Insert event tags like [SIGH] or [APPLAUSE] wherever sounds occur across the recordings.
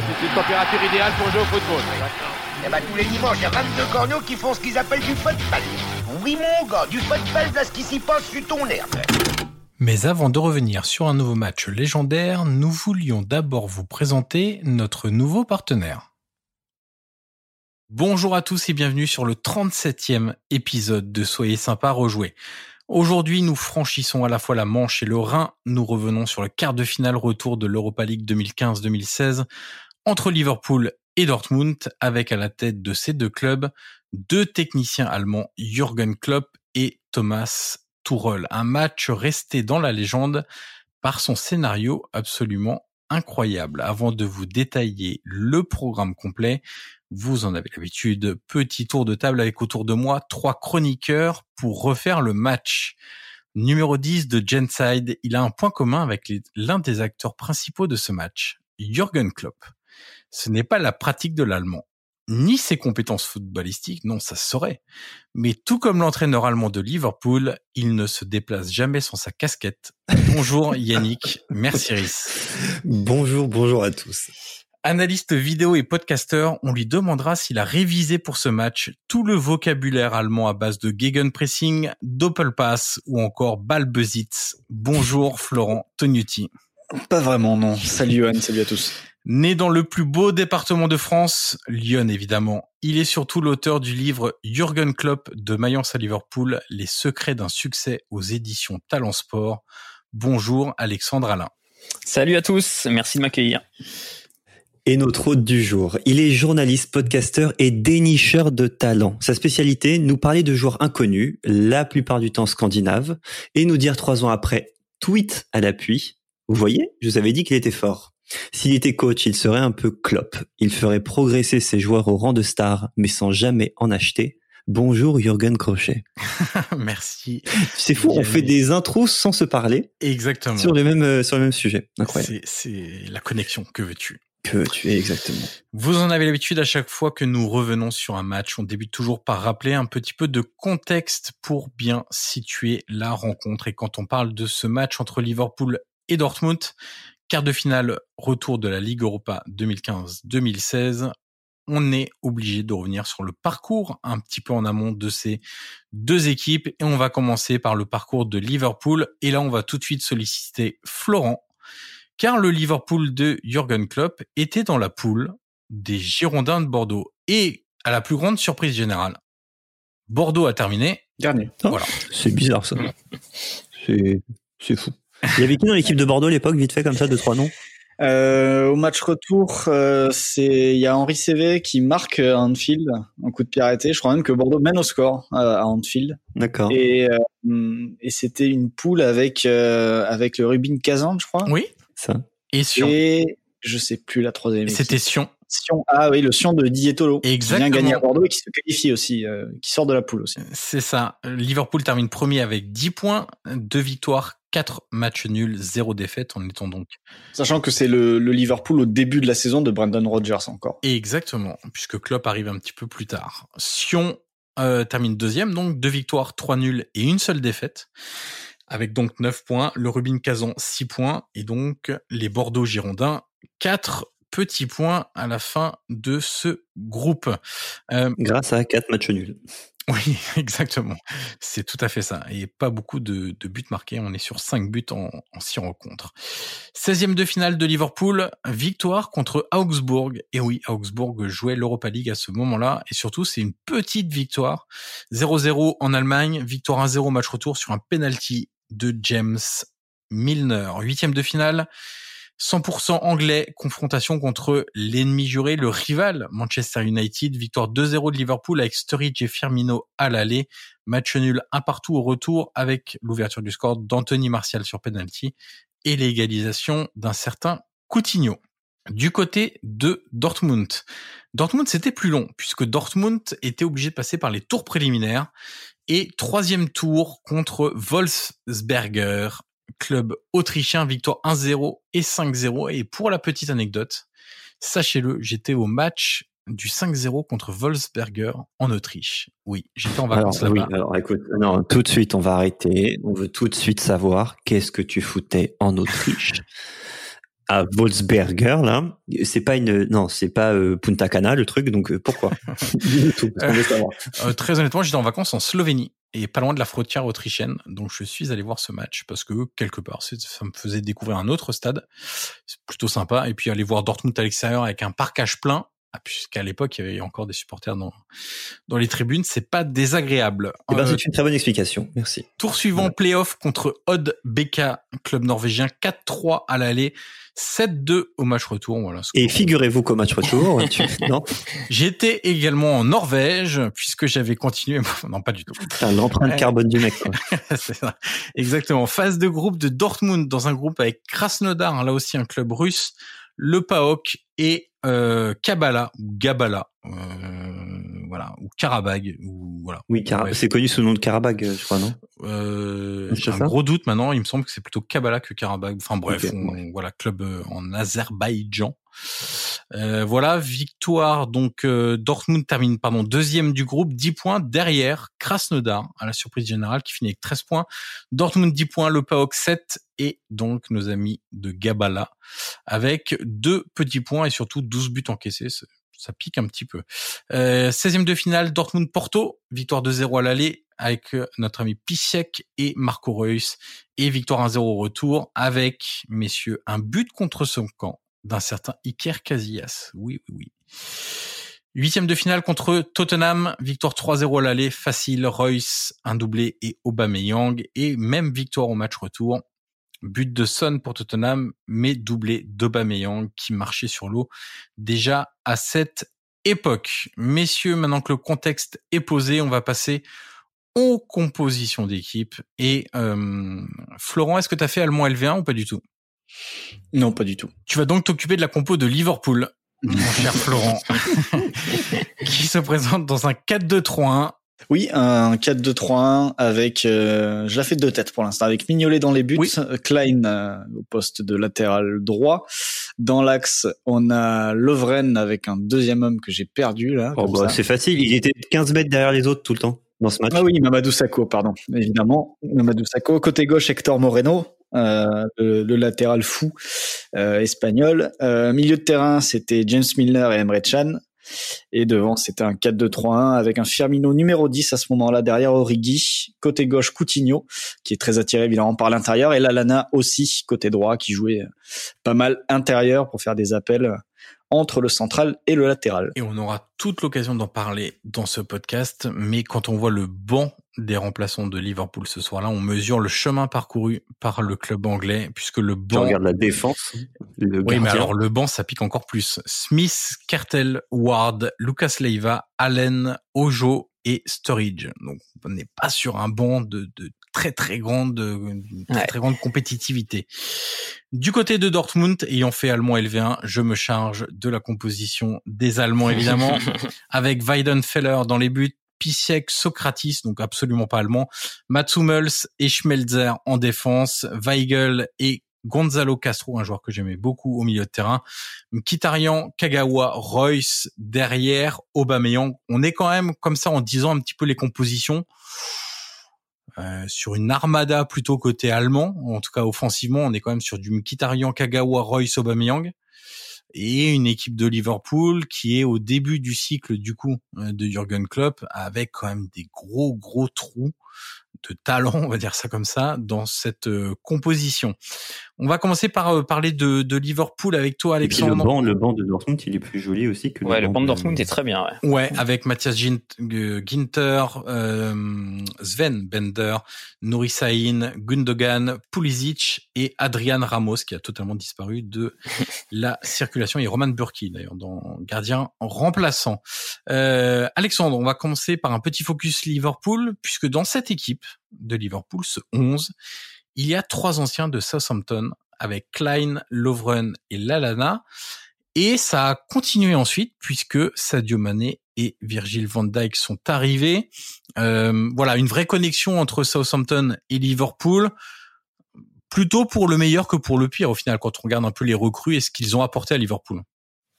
c'est une température idéale pour jouer au football. Eh ben tous les dimanches, il y a 22 corneaux qui font ce qu'ils appellent du football. Oui mon gars, du football, là ce qui s'y passe sur ton herbe. Mais avant de revenir sur un nouveau match légendaire, nous voulions d'abord vous présenter notre nouveau partenaire. Bonjour à tous et bienvenue sur le 37e épisode de Soyez sympa rejouer. Aujourd'hui, nous franchissons à la fois la Manche et le Rhin. Nous revenons sur le quart de finale retour de l'Europa League 2015-2016 entre Liverpool et Dortmund avec à la tête de ces deux clubs deux techniciens allemands, Jürgen Klopp et Thomas Tuchel. Un match resté dans la légende par son scénario absolument incroyable. Avant de vous détailler le programme complet, vous en avez l'habitude, petit tour de table avec autour de moi trois chroniqueurs pour refaire le match. Numéro 10 de Genside, il a un point commun avec l'un des acteurs principaux de ce match, Jürgen Klopp. Ce n'est pas la pratique de l'allemand, ni ses compétences footballistiques, non, ça se saurait. Mais tout comme l'entraîneur allemand de Liverpool, il ne se déplace jamais sans sa casquette. Bonjour [LAUGHS] Yannick, merci Rhys. Bonjour, bonjour à tous. Analyste vidéo et podcasteur, on lui demandera s'il a révisé pour ce match tout le vocabulaire allemand à base de Gegenpressing, Doppelpass ou encore Ballbesitz. Bonjour Florent Tonuti. Pas vraiment, non. Salut Johan, salut à tous. Né dans le plus beau département de France, Lyon évidemment, il est surtout l'auteur du livre Jürgen Klopp de Mayence à Liverpool, Les secrets d'un succès aux éditions Talent Sport. Bonjour Alexandre Alain. Salut à tous, merci de m'accueillir. Et notre hôte du jour, il est journaliste, podcasteur et dénicheur de talents. Sa spécialité, nous parler de joueurs inconnus, la plupart du temps scandinaves, et nous dire trois ans après, tweet à l'appui. Vous voyez, je vous avais dit qu'il était fort. S'il était coach, il serait un peu clop. Il ferait progresser ses joueurs au rang de star, mais sans jamais en acheter. Bonjour Jürgen Crochet. [LAUGHS] Merci. C'est fou, on fait des intros sans se parler. Exactement. Sur le même, euh, sur le même sujet. Incroyable. C'est la connexion, que veux-tu? Que veux-tu, exactement. Vous en avez l'habitude à chaque fois que nous revenons sur un match. On débute toujours par rappeler un petit peu de contexte pour bien situer la rencontre. Et quand on parle de ce match entre Liverpool et Dortmund, quart de finale retour de la Ligue Europa 2015-2016, on est obligé de revenir sur le parcours un petit peu en amont de ces deux équipes et on va commencer par le parcours de Liverpool et là on va tout de suite solliciter Florent car le Liverpool de Jürgen Klopp était dans la poule des Girondins de Bordeaux et à la plus grande surprise générale Bordeaux a terminé dernier. Voilà. C'est bizarre ça. C'est c'est fou. Il y avait qui dans l'équipe de Bordeaux à l'époque, vite fait comme ça, deux trois noms? Euh, au match retour, euh, c'est il y a Henri Cévé qui marque à Anfield un coup de pied arrêté. Je crois même que Bordeaux mène au score à Anfield. D'accord. Et, euh, et c'était une poule avec euh, avec le Rubin Kazan, je crois. Oui. Ça. Et Sion. Et je sais plus la troisième. C'était Sion. Sion. Ah oui, le Sion de Didier Tolo. Exactement. Qui vient gagner à Bordeaux et qui se qualifie aussi, euh, qui sort de la poule aussi. C'est ça. Liverpool termine premier avec 10 points, deux victoires, 4 matchs nuls, 0 défaite en étant donc. Sachant que c'est le, le, Liverpool au début de la saison de Brandon Rodgers encore. Exactement, puisque Klopp arrive un petit peu plus tard. Sion euh, termine deuxième, donc deux victoires, trois nuls et une seule défaite. Avec donc 9 points, le Rubin Kazan 6 points et donc les Bordeaux Girondins 4 petits points à la fin de ce groupe. Euh, Grâce à quatre matchs nuls. Oui, [LAUGHS] exactement. C'est tout à fait ça. Et pas beaucoup de, buts marqués. On est sur 5 buts en, en 6 rencontres. 16e de finale de Liverpool, victoire contre Augsbourg. Et oui, Augsbourg jouait l'Europa League à ce moment-là. Et surtout, c'est une petite victoire. 0-0 en Allemagne, victoire 1-0 match retour sur un penalty de James Milner. Huitième de finale, 100% anglais, confrontation contre l'ennemi juré, le rival Manchester United, victoire 2-0 de Liverpool avec Sturridge et Firmino à l'aller, match nul un partout au retour avec l'ouverture du score d'Anthony Martial sur penalty et l'égalisation d'un certain Coutinho. Du côté de Dortmund. Dortmund, c'était plus long, puisque Dortmund était obligé de passer par les tours préliminaires. Et troisième tour contre Wolfsberger, club autrichien, victoire 1-0 et 5-0. Et pour la petite anecdote, sachez-le, j'étais au match du 5-0 contre Wolfsberger en Autriche. Oui, j'étais en vacances là-bas. Oui, alors écoute, non, tout de suite, on va arrêter. On veut tout de suite savoir qu'est-ce que tu foutais en Autriche. [LAUGHS] à Wolfsberger là. C'est pas une, non, c'est pas euh, Punta Cana le truc. Donc euh, pourquoi? [LAUGHS] Euh, Très honnêtement, j'étais en vacances en Slovénie et pas loin de la frontière autrichienne. Donc je suis allé voir ce match parce que quelque part, ça me faisait découvrir un autre stade. C'est plutôt sympa. Et puis aller voir Dortmund à l'extérieur avec un parcage plein. Ah, puisqu'à l'époque il y avait encore des supporters dans dans les tribunes, c'est pas désagréable. Eh ben, c'est une très bonne explication, merci. Tour suivant, playoff contre Odd BK, club norvégien, 4-3 à l'aller, 7-2 au match retour. Voilà. Et figurez-vous qu'au match retour, [LAUGHS] tu... non J'étais également en Norvège puisque j'avais continué. [LAUGHS] non, pas du tout. L'empreinte carbone du mec. [LAUGHS] ça. Exactement. Phase de groupe de Dortmund dans un groupe avec Krasnodar, là aussi un club russe, le PAOK et euh, Kabbalah ou Gabala, euh, voilà, ou Karabag, ou voilà. Oui, c'est connu sous le nom de Karabag, je crois, non? Euh, J'ai un gros doute maintenant. Il me semble que c'est plutôt Kabbalah que Karabag. Enfin bref, voilà, club euh, en Azerbaïdjan. Euh, voilà, victoire. Donc Dortmund termine pardon deuxième du groupe, 10 points derrière Krasnodar à la surprise générale qui finit avec 13 points. Dortmund 10 points, le PAOK 7 et donc nos amis de Gabala avec deux petits points et surtout 12 buts encaissés. Ça pique un petit peu. Euh, 16e de finale, Dortmund-Porto, victoire de 0 à l'aller avec notre ami Pissiek et Marco Reus et victoire 1-0 au retour avec, messieurs, un but contre son camp d'un certain Iker Casillas. Oui, oui, oui. Huitième de finale contre Tottenham, victoire 3-0 à l'aller, facile, Reus, un doublé et Aubameyang, et même victoire au match retour. But de Son pour Tottenham, mais doublé d'Aubameyang qui marchait sur l'eau déjà à cette époque. Messieurs, maintenant que le contexte est posé, on va passer aux compositions d'équipe. Et euh, Florent, est-ce que tu as fait allemand LV1 ou pas du tout? Non, pas du tout. Tu vas donc t'occuper de la compo de Liverpool, mon [LAUGHS] cher Florent, [LAUGHS] qui se présente dans un 4-2-3-1 oui, un 4-2-3-1 avec, euh, je la fais de tête pour l'instant, avec Mignolet dans les buts, Klein euh, au poste de latéral droit. Dans l'axe, on a Lovren avec un deuxième homme que j'ai perdu là. Oh bah, c'est facile, il était 15 mètres derrière les autres tout le temps dans ce match. Ah oui, Mamadou Sakho, pardon, évidemment. Mamadou Sakho. Côté gauche, Hector Moreno, euh, le, latéral fou euh, espagnol. Euh, milieu de terrain, c'était James Milner et Emre Can. Et devant, c'était un 4-2-3-1 avec un Firmino numéro 10 à ce moment-là derrière Origi. Côté gauche, Coutinho, qui est très attiré évidemment par l'intérieur. Et Lalana aussi, côté droit, qui jouait pas mal intérieur pour faire des appels entre le central et le latéral. Et on aura toute l'occasion d'en parler dans ce podcast, mais quand on voit le banc des remplaçants de Liverpool ce soir-là, on mesure le chemin parcouru par le club anglais, puisque le banc... Tu regardes la défense. Le oui, mais alors le banc, ça pique encore plus. Smith, Cartel, Ward, Lucas Leiva, Allen, Ojo et Sturridge. Donc, on n'est pas sur un banc de, de très très grande, très, très grande compétitivité. Du côté de Dortmund, ayant fait allemand LV1, je me charge de la composition des Allemands évidemment, [LAUGHS] avec Weidenfeller dans les buts, Pisiek, Socratis, donc absolument pas allemand, Matsumels et Schmelzer en défense, Weigel et Gonzalo Castro, un joueur que j'aimais beaucoup au milieu de terrain, Kitarian, Kagawa, Royce derrière, Aubameyang. On est quand même comme ça en disant un petit peu les compositions. Euh, sur une armada plutôt côté allemand, en tout cas offensivement, on est quand même sur du Mkhitaryan, Kagawa, Royce, Aubameyang et une équipe de Liverpool qui est au début du cycle du coup euh, de Jurgen Klopp avec quand même des gros gros trous de talent, on va dire ça comme ça, dans cette euh, composition. On va commencer par euh, parler de, de, Liverpool avec toi, Alexandre. le banc, le banc de Dortmund, il est plus joli aussi que le ouais, banc le banc de Dortmund est très bien. Ouais, ouais avec Matthias Ginter, euh, Sven Bender, Nouri Sahin, Gundogan, Pulisic et Adrian Ramos qui a totalement disparu de [LAUGHS] la circulation et Roman Burki d'ailleurs dans gardien remplaçant. Euh, Alexandre, on va commencer par un petit focus Liverpool puisque dans cette équipe de Liverpool, ce 11, il y a trois anciens de Southampton avec Klein, Lovren et Lalana. Et ça a continué ensuite puisque Sadio Mané et Virgil van Dijk sont arrivés. Euh, voilà, une vraie connexion entre Southampton et Liverpool. Plutôt pour le meilleur que pour le pire au final quand on regarde un peu les recrues et ce qu'ils ont apporté à Liverpool.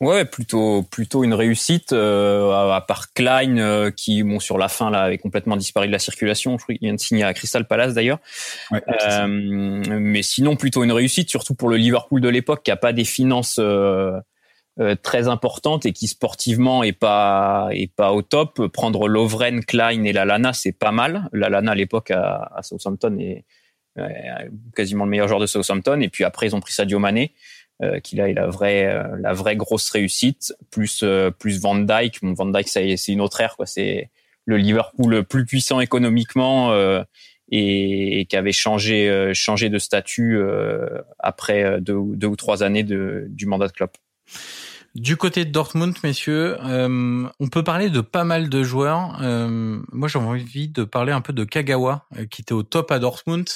Ouais, plutôt plutôt une réussite. Euh, à, part Klein euh, qui, bon, sur la fin là, avait complètement disparu de la circulation. Je crois qu'il vient de signer à Crystal Palace d'ailleurs. Ouais, Euh, mais sinon, plutôt une réussite, surtout pour le Liverpool de l'époque qui a pas des finances euh, euh, très importantes et qui sportivement est pas est pas au top. Prendre Lovren, Klein et Lalana, c'est pas mal. Lalana à l'époque à, à Southampton est euh, quasiment le meilleur joueur de Southampton. Et puis après, ils ont pris Sadio Mané euh, qui là est la vraie euh, la vraie grosse réussite plus euh, plus Van Dyke bon Van Dyke c'est une autre ère quoi. C'est le Liverpool le plus puissant économiquement euh, et, et qui avait changé euh, changé de statut euh, après deux, deux ou trois années de, du mandat de Klopp. Du côté de Dortmund, messieurs, euh, on peut parler de pas mal de joueurs. Euh, moi, j'ai envie de parler un peu de Kagawa, qui était au top à Dortmund,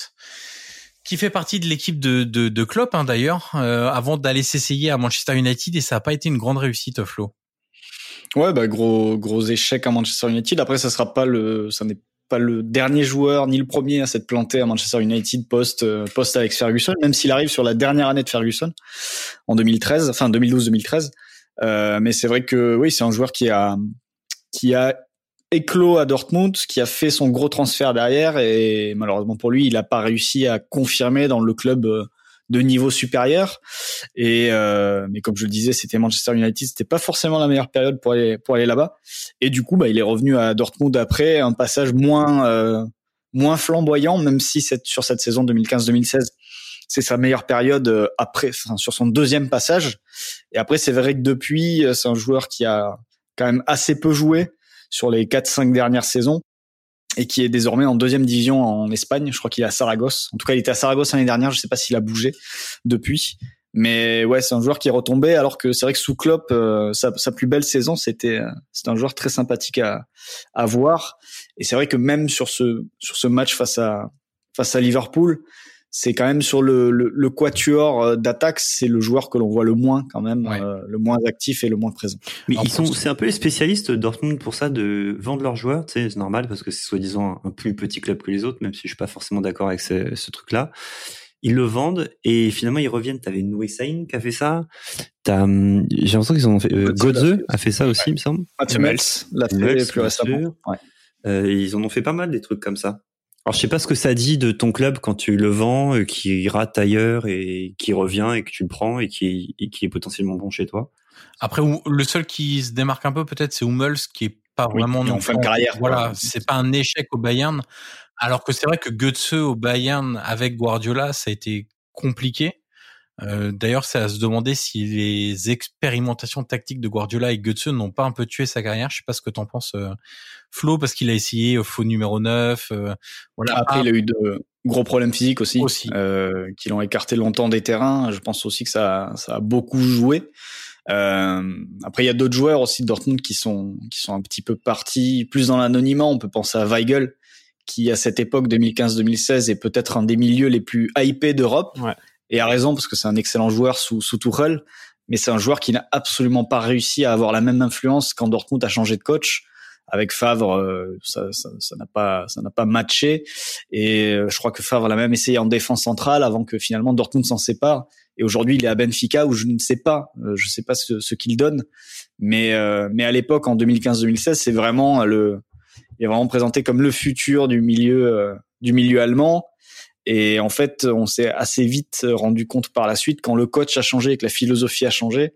qui fait partie de l'équipe de, de, de Klopp, hein, d'ailleurs, euh, avant d'aller s'essayer à Manchester United, et ça n'a pas été une grande réussite, Flo. Ouais, bah gros gros échec à Manchester United. Après, ça sera pas le, ça n'est pas le dernier joueur ni le premier à s'être planté à Manchester United post euh, post Alex Ferguson, même s'il arrive sur la dernière année de Ferguson en 2013, enfin 2012-2013. Euh, mais c'est vrai que oui, c'est un joueur qui a qui a éclos à Dortmund, qui a fait son gros transfert derrière et malheureusement pour lui, il n'a pas réussi à confirmer dans le club euh, de niveau supérieur. Et euh, mais comme je le disais, c'était Manchester United, c'était pas forcément la meilleure période pour aller pour aller là-bas. Et du coup, bah, il est revenu à Dortmund après un passage moins euh, moins flamboyant, même si sur cette saison 2015-2016, c'est sa meilleure période après, sur son deuxième passage. Et après, c'est vrai que depuis, c'est un joueur qui a quand même assez peu joué sur les 4-5 dernières saisons et qui est désormais en deuxième division en Espagne. Je crois qu'il est à Saragosse. En tout cas, il était à Saragosse l'année dernière. Je sais pas s'il a bougé depuis. Mais ouais, c'est un joueur qui est retombé alors que c'est vrai que sous Klopp, euh, sa, sa, plus belle saison, c'était euh, c'est un joueur très sympathique à, à voir. Et c'est vrai que même sur ce sur ce match face à face à Liverpool, c'est quand même sur le, le, le quatuor d'attaque, c'est le joueur que l'on voit le moins quand même, ouais. euh, le moins actif et le moins présent. Mais ils sont, c'est un peu les spécialistes Dortmund pour ça de vendre leurs joueurs, tu sais, c'est normal parce que c'est soi-disant un plus petit club que les autres, même si je suis pas forcément d'accord avec ce, ce truc-là. Ils le vendent et finalement ils reviennent. T'avais Sain qui a fait ça. T'as, hum, j'ai l'impression qu'ils ont fait. Euh, Godze a fait ça aussi, il me semble. Mathieu Mels l'a fait plus récemment. Ouais. Euh, ils en ont fait pas mal des trucs comme ça. Alors je sais pas ce que ça dit de ton club quand tu le vends, euh, qui rate ailleurs et qui revient et que tu le prends et qui, et qui est potentiellement bon chez toi. Après, le seul qui se démarque un peu peut-être, c'est Hummels, qui est pas oui, vraiment non fin de carrière. Voilà, c'est pas un échec au Bayern. Alors que c'est vrai que Götze au Bayern avec Guardiola, ça a été compliqué. Euh, D'ailleurs, c'est à se demander si les expérimentations tactiques de Guardiola et Götze n'ont pas un peu tué sa carrière. Je sais pas ce que t'en penses, euh, Flo, parce qu'il a essayé euh, faux numéro 9. voilà. Après, ah, il a eu de gros problèmes physiques aussi, aussi. Euh, qui l'ont écarté longtemps des terrains. Je pense aussi que ça, ça a beaucoup joué. Euh, après, il y a d'autres joueurs aussi de Dortmund qui sont qui sont un petit peu partis plus dans l'anonymat. On peut penser à Weigel, qui à cette époque 2015-2016 est peut-être un des milieux les plus hypés d'Europe. Ouais. Et a raison parce que c'est un excellent joueur sous sous Tuchel, mais c'est un joueur qui n'a absolument pas réussi à avoir la même influence quand Dortmund a changé de coach. Avec Favre, euh, ça ça n'a pas ça n'a pas matché. Et euh, je crois que Favre l'a même essayé en défense centrale avant que finalement Dortmund s'en sépare. Et aujourd'hui, il est à Benfica où je ne sais pas, euh, je sais pas ce, ce qu'il donne, mais euh, mais à l'époque en 2015-2016, c'est vraiment le, il est vraiment présenté comme le futur du milieu euh, du milieu allemand. Et en fait, on s'est assez vite rendu compte par la suite quand le coach a changé, que la philosophie a changé,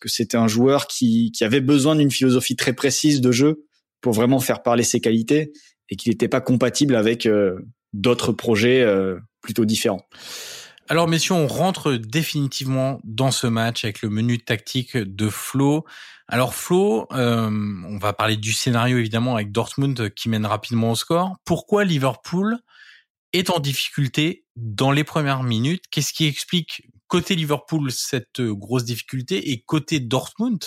que c'était un joueur qui qui avait besoin d'une philosophie très précise de jeu pour vraiment faire parler ses qualités et qu'il n'était pas compatible avec euh, d'autres projets euh, plutôt différents. Alors messieurs, on rentre définitivement dans ce match avec le menu tactique de Flo. Alors Flo, euh, on va parler du scénario évidemment avec Dortmund qui mène rapidement au score. Pourquoi Liverpool est en difficulté dans les premières minutes. Qu'est-ce qui explique côté Liverpool cette grosse difficulté et côté Dortmund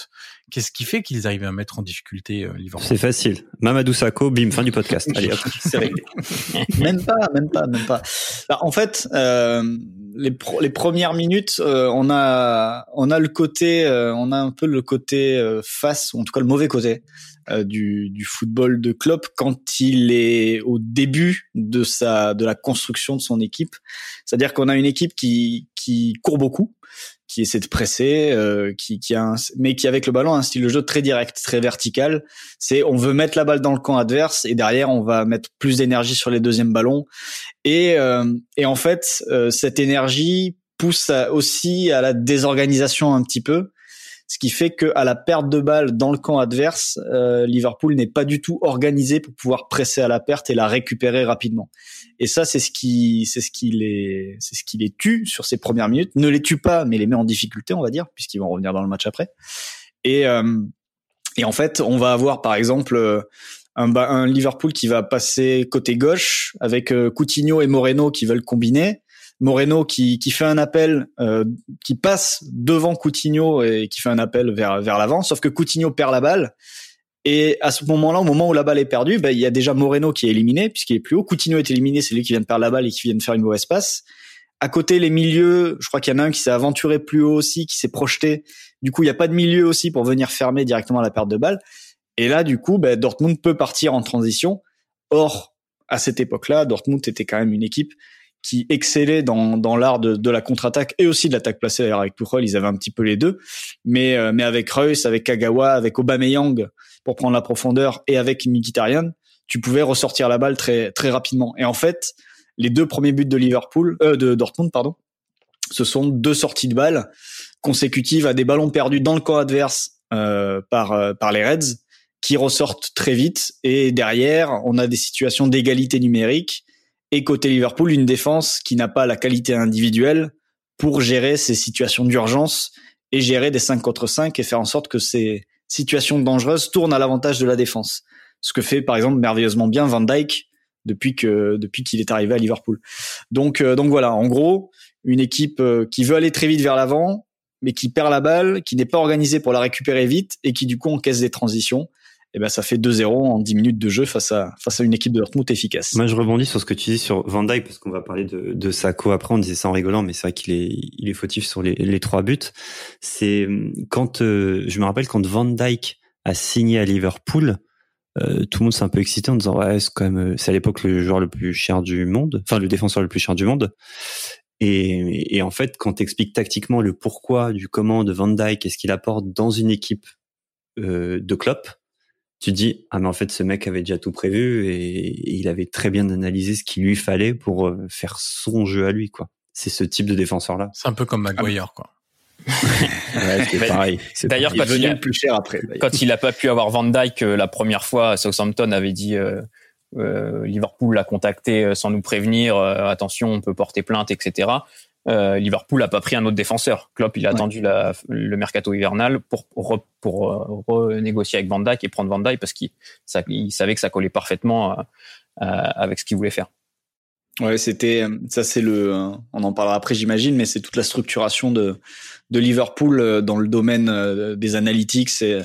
qu'est-ce qui fait qu'ils arrivent à mettre en difficulté euh, Liverpool? C'est facile. Mamadou Sakho, bim, fin du podcast. Allez, hop, [LAUGHS] c'est réglé. [LAUGHS] même pas, même pas, même pas. Bah, en fait, euh, les, pro les premières minutes, euh, on a, on a le côté, euh, on a un peu le côté euh, face, ou en tout cas le mauvais côté euh, du, du football de Klopp quand il est au début de sa, de la construction de son équipe. C'est-à-dire qu'on a une équipe qui, qui beaucoup, qui essaie de presser, euh, qui, qui mais qui avec le ballon a un style de jeu très direct, très vertical. C'est on veut mettre la balle dans le camp adverse et derrière on va mettre plus d'énergie sur les deuxièmes ballons. Et, euh, et en fait, euh, cette énergie pousse aussi à la désorganisation un petit peu ce qui fait que à la perte de balle dans le camp adverse, euh, Liverpool n'est pas du tout organisé pour pouvoir presser à la perte et la récupérer rapidement. Et ça, c'est ce qui, c'est ce qui les, c'est ce qui les tue sur ces premières minutes. Ne les tue pas, mais les met en difficulté, on va dire, puisqu'ils vont revenir dans le match après. Et euh, et en fait, on va avoir par exemple euh, un, un Liverpool qui va passer côté gauche avec Coutinho et Moreno qui veulent combiner Moreno qui, qui fait un appel, euh, qui passe devant Coutinho et qui fait un appel vers, vers l'avant, sauf que Coutinho perd la balle. Et à ce moment-là, au moment où la balle est perdue, ben, il y a déjà Moreno qui est éliminé, puisqu'il est plus haut. Coutinho est éliminé, c'est lui qui vient de perdre la balle et qui vient de faire une mauvaise passe. À côté, les milieux, je crois qu'il y en a un qui s'est aventuré plus haut aussi, qui s'est projeté. Du coup, il n'y a pas de milieu aussi pour venir fermer directement la perte de balle. Et là, du coup, ben, Dortmund peut partir en transition. Or, à cette époque-là, Dortmund était quand même une équipe qui excellait dans, dans l'art de, de la contre-attaque et aussi de l'attaque placée. D'ailleurs, avec Tuchel, ils avaient un petit peu les deux. Mais, euh, mais avec Reus, avec Kagawa, avec Aubameyang pour prendre la profondeur et avec Mkhitaryan, tu pouvais ressortir la balle très, très rapidement. Et en fait, les deux premiers buts de Liverpool, euh, de Dortmund, pardon, ce sont deux sorties de balles consécutives à des ballons perdus dans le camp adverse euh, par, euh, par les Reds qui ressortent très vite. Et derrière, on a des situations d'égalité numérique et côté Liverpool, une défense qui n'a pas la qualité individuelle pour gérer ces situations d'urgence et gérer des 5 contre 5 et faire en sorte que ces situations dangereuses tournent à l'avantage de la défense. Ce que fait par exemple merveilleusement bien Van Dijk depuis que depuis qu'il est arrivé à Liverpool. Donc euh, donc voilà, en gros, une équipe euh, qui veut aller très vite vers l'avant mais qui perd la balle, qui n'est pas organisée pour la récupérer vite et qui du coup encaisse des transitions et eh ben ça fait 2-0 en 10 minutes de jeu face à face à une équipe de Dortmund efficace. Moi je rebondis sur ce que tu dis sur Van Dijk parce qu'on va parler de de Sako après on disait ça en rigolant mais c'est vrai qu'il est il est fautif sur les les trois buts. C'est quand euh, je me rappelle quand Van Dijk a signé à Liverpool euh, tout le monde s'est un peu excité en disant ouais c'est quand même c'est à l'époque le joueur le plus cher du monde enfin le défenseur le plus cher du monde et, et en fait quand t'expliques tactiquement le pourquoi du comment de Van Dijk et ce qu'il apporte dans une équipe euh, de Klopp tu dis ah mais en fait ce mec avait déjà tout prévu et, il avait très bien analysé ce qu'il lui fallait pour euh, faire son jeu à lui quoi. C'est ce type de défenseur là. C'est un peu comme Maguire quoi. ouais, c'est [LAUGHS] pareil. D'ailleurs, quand il a, plus cher après. Quand il a pas pu avoir Van Dyke euh, la première fois, Southampton avait dit euh, euh, Liverpool l'a contacté sans nous prévenir. attention, on peut porter plainte, etc euh, Liverpool n'a pas pris un autre défenseur. Klopp, il a attendu la, le mercato hivernal pour, euh, renégocier avec Van Dijk et prendre Van Dijk parce qu'il il savait que ça collait parfaitement euh, avec ce qu'il voulait faire. Ouais, c'était ça, c'est le. On en parlera après, j'imagine, mais c'est toute la structuration de de Liverpool dans le domaine des analytics et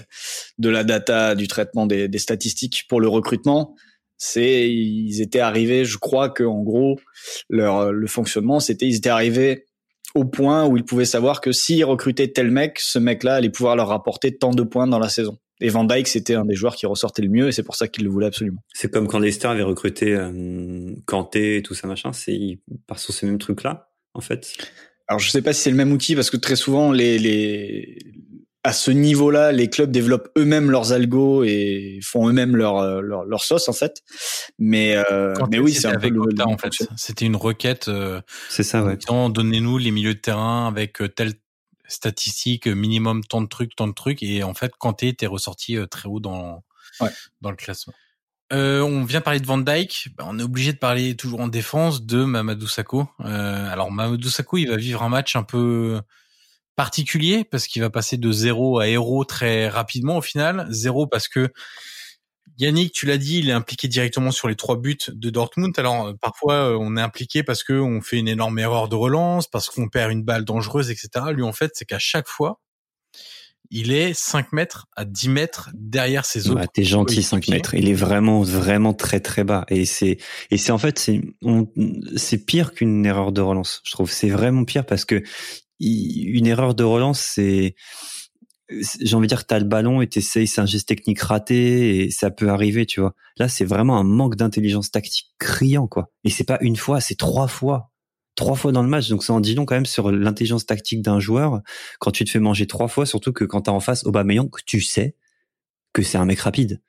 de la data, du traitement des, des statistiques pour le recrutement c'est ils étaient arrivés, je crois que en gros leur le fonctionnement c'était ils étaient arrivés au point où ils pouvaient savoir que s'ils recrutaient tel mec, ce mec-là allait pouvoir leur rapporter tant de points dans la saison. Et Van Dyke, c'était un des joueurs qui ressortait le mieux et c'est pour ça qu'il le voulait absolument. C'est comme quand Leicester avait recruté euh, Kanté et tout ça machin, c'est ils partent sur ces mêmes trucs-là, en fait? Alors je sais pas si c'est le même outil parce que très souvent les les à ce niveau-là, les clubs développent eux-mêmes leurs algos et font eux-mêmes leur, euh, leur, leur sauce en fait. Mais euh, mais oui, c'est un peu le, en fait. C'était une requête. Euh, c'est ça, ouais. Donnez-nous les milieux de terrain avec euh, telle statistique minimum tant de trucs, tant de trucs et en fait, quand t'es ressorti très haut dans ouais. dans le classement. Euh, on vient parler de Van Dyke, bah, on est obligé de parler toujours en défense de Mamadou Sakho. Euh, alors Mamadou Sakho, il va vivre un match un peu particulier parce qu'il va passer de zéro à héros très rapidement au final. Zéro parce que Yannick, tu l'as dit, il est impliqué directement sur les trois buts de Dortmund. Alors euh, parfois euh, on est impliqué parce que on fait une énorme erreur de relance, parce qu'on perd une balle dangereuse, etc. Lui en fait, c'est qu'à chaque fois, il est 5 mètres à 10 mètres derrière ses autres. Ouais, T'es gentil 5 mètres. Il est vraiment vraiment très très bas et c'est et c'est en fait c'est c'est pire qu'une erreur de relance. Je trouve c'est vraiment pire parce que une erreur de relance, c'est j'ai envie de dire t'as le ballon et t'essayes, c'est un geste technique raté et ça peut arriver, tu vois. Là, c'est vraiment un manque d'intelligence tactique criant, quoi. Et c'est pas une fois, c'est trois fois. trois fois dans le match. Donc ça en dit long quand même sur l'intelligence tactique d'un joueur quand tu te fais manger trois fois, surtout que quand t'as en face Aubameyang, tu sais que c'est un mec rapide.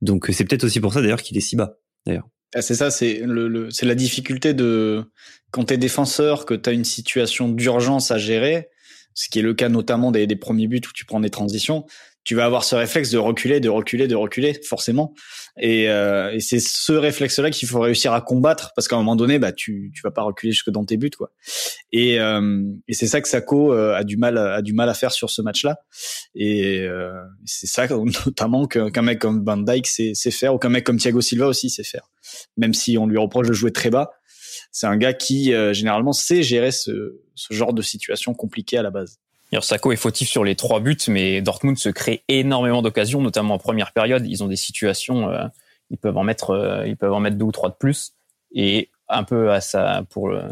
Donc c'est peut-être aussi pour ça d'ailleurs qu'il est si bas. D'ailleurs. Ah, c'est ça, c'est la difficulté de quand t'es défenseur, que t'as une situation d'urgence à gérer, ce qui est le cas notamment des premiers buts où tu prends des transitions tu vas avoir ce réflexe de reculer, de reculer, de reculer, forcément. Et, euh, et c'est ce réflexe-là qu'il faut réussir à combattre, parce qu'à un moment donné, bah, tu tu vas pas reculer jusque dans tes buts, quoi. Et, euh, et c'est ça que Sako euh, a du mal a du mal à faire sur ce match-là. Et euh, c'est ça [LAUGHS] notamment qu'un mec comme Van Dijk sait, sait faire, ou qu'un mec comme Thiago Silva aussi sait faire. Même si on lui reproche de jouer très bas, c'est un gars qui euh, généralement sait gérer ce, ce genre de situation compliquée à la base. Sako est fautif sur les trois buts, mais Dortmund se crée énormément d'occasions, notamment en première période. Ils ont des situations, euh, ils peuvent en mettre, euh, ils peuvent en mettre deux ou trois de plus, et un peu à ça pour le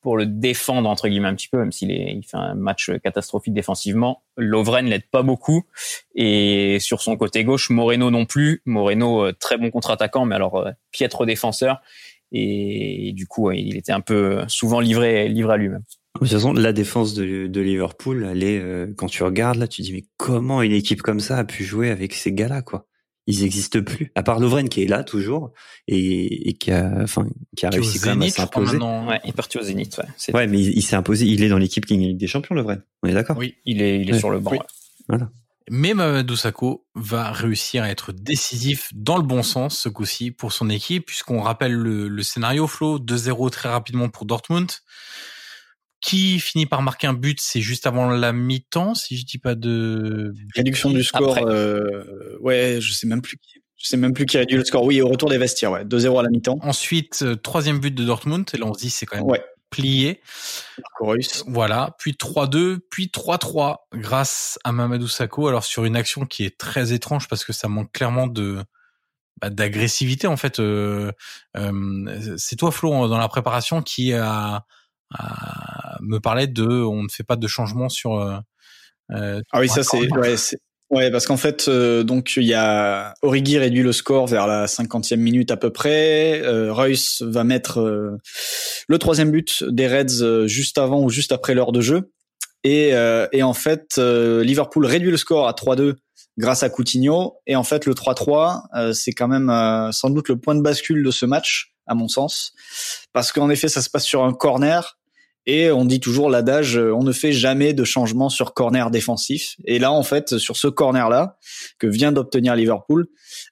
pour le défendre entre guillemets un petit peu, même s'il est, il fait un match catastrophique défensivement. Lovren l'aide pas beaucoup, et sur son côté gauche, Moreno non plus. Moreno euh, très bon contre-attaquant, mais alors piètre défenseur, et, et du coup il était un peu souvent livré livré à lui-même. De toute façon, la défense de, de Liverpool, elle est, euh, quand tu regardes là, tu dis mais comment une équipe comme ça a pu jouer avec ces gars-là quoi? Ils n'existent plus. À part Lovren qui est là toujours et, et qui a, enfin, qui a réussi quand même à s'imposer. Ouais, il est parti au Zénith. Ouais, ouais mais il, s'est imposé. Il est dans l'équipe Ligue des Champions, Lovren. On est d'accord? Oui, il est, il est sur le banc. Voilà. Mais Mamadou Sakho va réussir à être décisif dans le bon sens ce coup-ci pour son équipe, puisqu'on rappelle le, le scénario Flo 2-0 très rapidement pour Dortmund qui finit par marquer un but, c'est juste avant la mi-temps, si je dis pas de réduction du score. Euh, ouais, je sais même plus qui. Je sais même plus qui réduit le score. Oui, au retour des vestiaires, ouais, 2-0 à la mi-temps. Ensuite, euh, troisième but de Dortmund, et là on se dit c'est quand même ouais. plié. Voilà, puis 3-2, puis 3-3 grâce à Mamadou Sakho. Alors sur une action qui est très étrange parce que ça manque clairement de bah, d'agressivité en fait. Euh, euh, c'est toi Flo dans la préparation qui a me parlait de on ne fait pas de changement sur euh, euh ah oui ça c'est ouais, ouais, parce qu'en fait euh, donc il y a Origi réduit le score vers la cinquantième minute à peu près. Euh, Royce va mettre le troisième but des Reds juste avant ou juste après l'heure de jeu. Et, et en fait Liverpool réduit le score à 3-2 grâce à Coutinho. Et en fait le 3-3 c'est quand même sans doute le point de bascule de ce match à mon sens. Parce qu'en effet ça se passe sur un corner et on dit toujours l'adage, euh, on ne fait jamais de changement sur corner défensif. Et là, en fait, sur ce corner-là que vient d'obtenir Liverpool,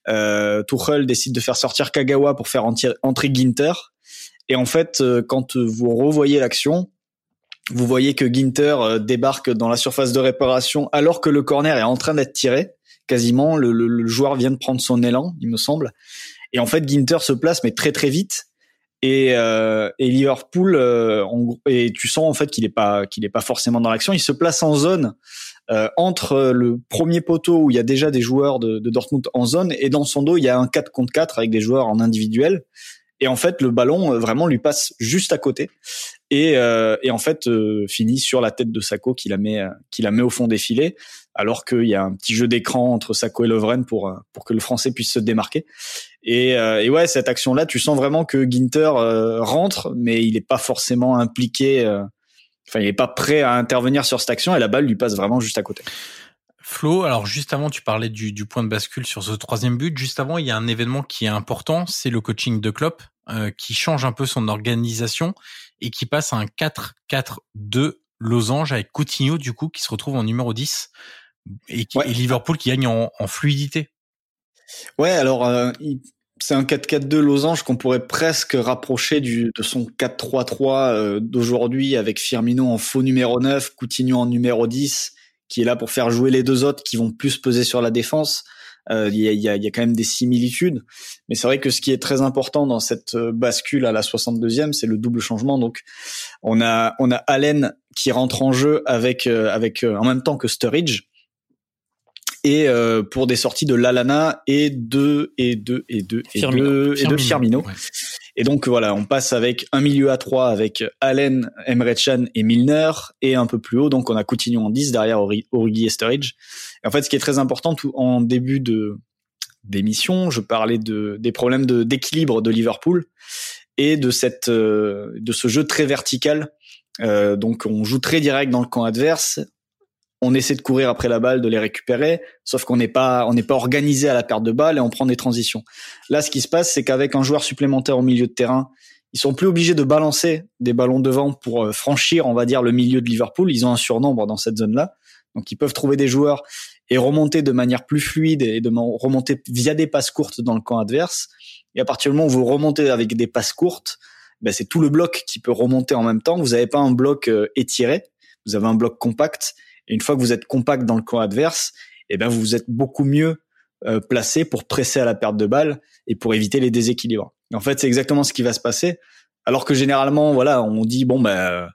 euh, Tuchel décide de faire sortir Kagawa pour faire entrer Ginter. Et en fait, euh, quand vous revoyez l'action, vous voyez que Ginter euh, débarque dans la surface de réparation alors que le corner est en train d'être tiré. Quasiment, le, le, joueur vient de prendre son élan, il me semble. Et en fait, Ginter se place, mais très très vite et, euh, et Liverpool euh, et tu sens en fait qu'il est pas qu'il est pas forcément dans l'action. Il se place en zone euh, entre le premier poteau où il y a déjà des joueurs de, de, Dortmund en zone et dans son dos il y a un 4 contre 4 avec des joueurs en individuel. Et en fait le ballon euh, vraiment lui passe juste à côté et, euh, et en fait finit sur la tête de Sako qui la met qui la met au fond des filets alors qu'il y a un petit jeu d'écran entre Sako et Lovren pour pour que le français puisse se démarquer et, euh, et ouais, cette action-là, tu sens vraiment que Ginter euh, rentre, mais il n'est pas forcément impliqué. Euh, enfin, il n'est pas prêt à intervenir sur cette action et la balle lui passe vraiment juste à côté. Flo, alors juste avant, tu parlais du, du point de bascule sur ce troisième but. Juste avant, il y a un événement qui est important, c'est le coaching de Klopp, euh, qui change un peu son organisation et qui passe à un 4-4-2 losange avec Coutinho, du coup, qui se retrouve en numéro 10 et, qui, et Liverpool qui gagne en, en fluidité. Ouais, alors euh, c'est un 4-4-2 losange qu'on pourrait presque rapprocher du, de son 4-3-3 euh, d'aujourd'hui avec Firmino en faux numéro 9, Coutinho en numéro 10, qui est là pour faire jouer les deux autres qui vont plus peser sur la défense. Euh, il y, a, y, a, y, a, quand même des similitudes, mais c'est vrai que ce qui est très important dans cette bascule à la 62e, c'est le double changement. Donc, on a on a Allen qui rentre en jeu avec avec en même temps que Sturridge, et euh, pour des sorties de Lalana et de et de et de et de et de Firmino. Et donc voilà, on passe avec un milieu à 3 avec Allen, Emre Can et Milner et un peu plus haut donc on a Coutinho en 10 derrière Origi et Sturridge. Et en fait ce qui est très important tout en début de d'émission, je parlais de des problèmes de d'équilibre de Liverpool et de cette de ce jeu très vertical. donc on joue très direct dans le camp adverse on essaie de courir après la balle, de les récupérer, sauf qu'on n'est pas on n'est pas organisé à la perte de balle et on prend des transitions. Là, ce qui se passe, c'est qu'avec un joueur supplémentaire au milieu de terrain, ils sont plus obligés de balancer des ballons devant pour euh, franchir, on va dire, le milieu de Liverpool. Ils ont un surnombre dans cette zone-là, donc ils peuvent trouver des joueurs et remonter de manière plus fluide et de remonter via des passes courtes dans le camp adverse. Et à partir du moment où vous remontez avec des passes courtes, ben c'est tout le bloc qui peut remonter en même temps. Vous n'avez pas un bloc euh, étiré, vous avez un bloc compact et une fois que vous êtes compact dans le camp adverse, eh ben vous êtes beaucoup mieux euh, placé pour presser à la perte de balle et pour éviter les déséquilibres. en fait, c'est exactement ce qui va se passer. Alors que généralement, voilà, on dit bon ben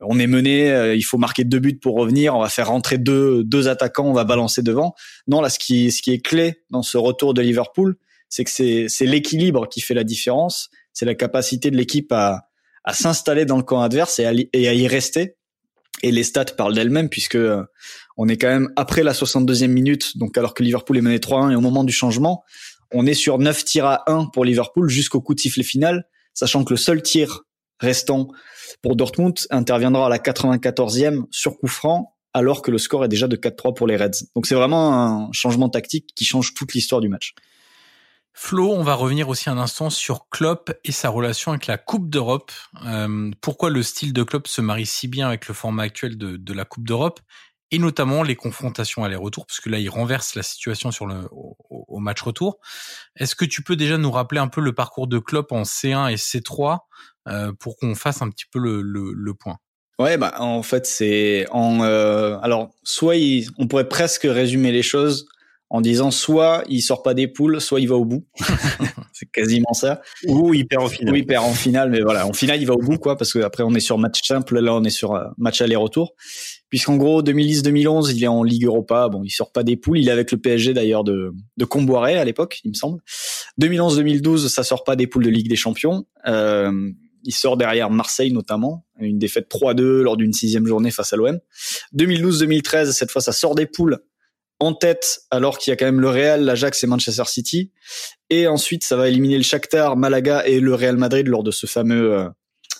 on est mené, euh, il faut marquer deux buts pour revenir, on va faire rentrer deux deux attaquants, on va balancer devant. Non, là ce qui ce qui est clé dans ce retour de Liverpool, c'est que c'est c'est l'équilibre qui fait la différence, c'est la capacité de l'équipe à à s'installer dans le camp adverse et à y rester et les stats parlent d'elles-mêmes puisque euh, on est quand même après la 62e minute, donc alors que Liverpool est mené 3-1 et au moment du changement, on est sur 9 tirs à 1 pour Liverpool jusqu'au coup de sifflet final, sachant que le seul tir restant pour Dortmund interviendra à la 94e sur coup franc alors que le score est déjà de 4-3 pour les Reds. Donc c'est vraiment un changement tactique qui change toute l'histoire du match. Flo, on va revenir aussi un instant sur Klopp et sa relation avec la Coupe d'Europe. Euh, pourquoi le style de Klopp se marie si bien avec le format actuel de, la Coupe d'Europe et notamment les confrontations aller-retour, parce que là, il renverse la situation sur le au, match retour. Est-ce que tu peux déjà nous rappeler un peu le parcours de Klopp en C1 et C3 euh, pour qu'on fasse un petit peu le, le, point? Ouais, bah en fait c'est en euh, alors soit on pourrait presque résumer les choses en disant soit il sort pas des poules, soit il va au bout. [LAUGHS] c'est quasiment ça. Ou il perd en finale. Ou il perd en finale, mais voilà, en finale il va au bout quoi, parce que après on est sur match simple, là on est sur euh, match aller-retour. Puisqu'en gros 2010-2011 il est en Ligue Europa, bon il sort pas des poules, il est avec le PSG d'ailleurs de de Comboiré à l'époque, il me semble. 2011-2012 ça sort pas des poules de Ligue des Champions. Euh, il sort derrière Marseille notamment, une défaite 3-2 lors d'une sixième journée face à l'OM. 2012-2013, cette fois ça sort des poules en tête alors qu'il y a quand même le Real, l'Ajax et Manchester City. Et ensuite, ça va éliminer le Shakhtar, Malaga et le Real Madrid lors de ce fameux euh,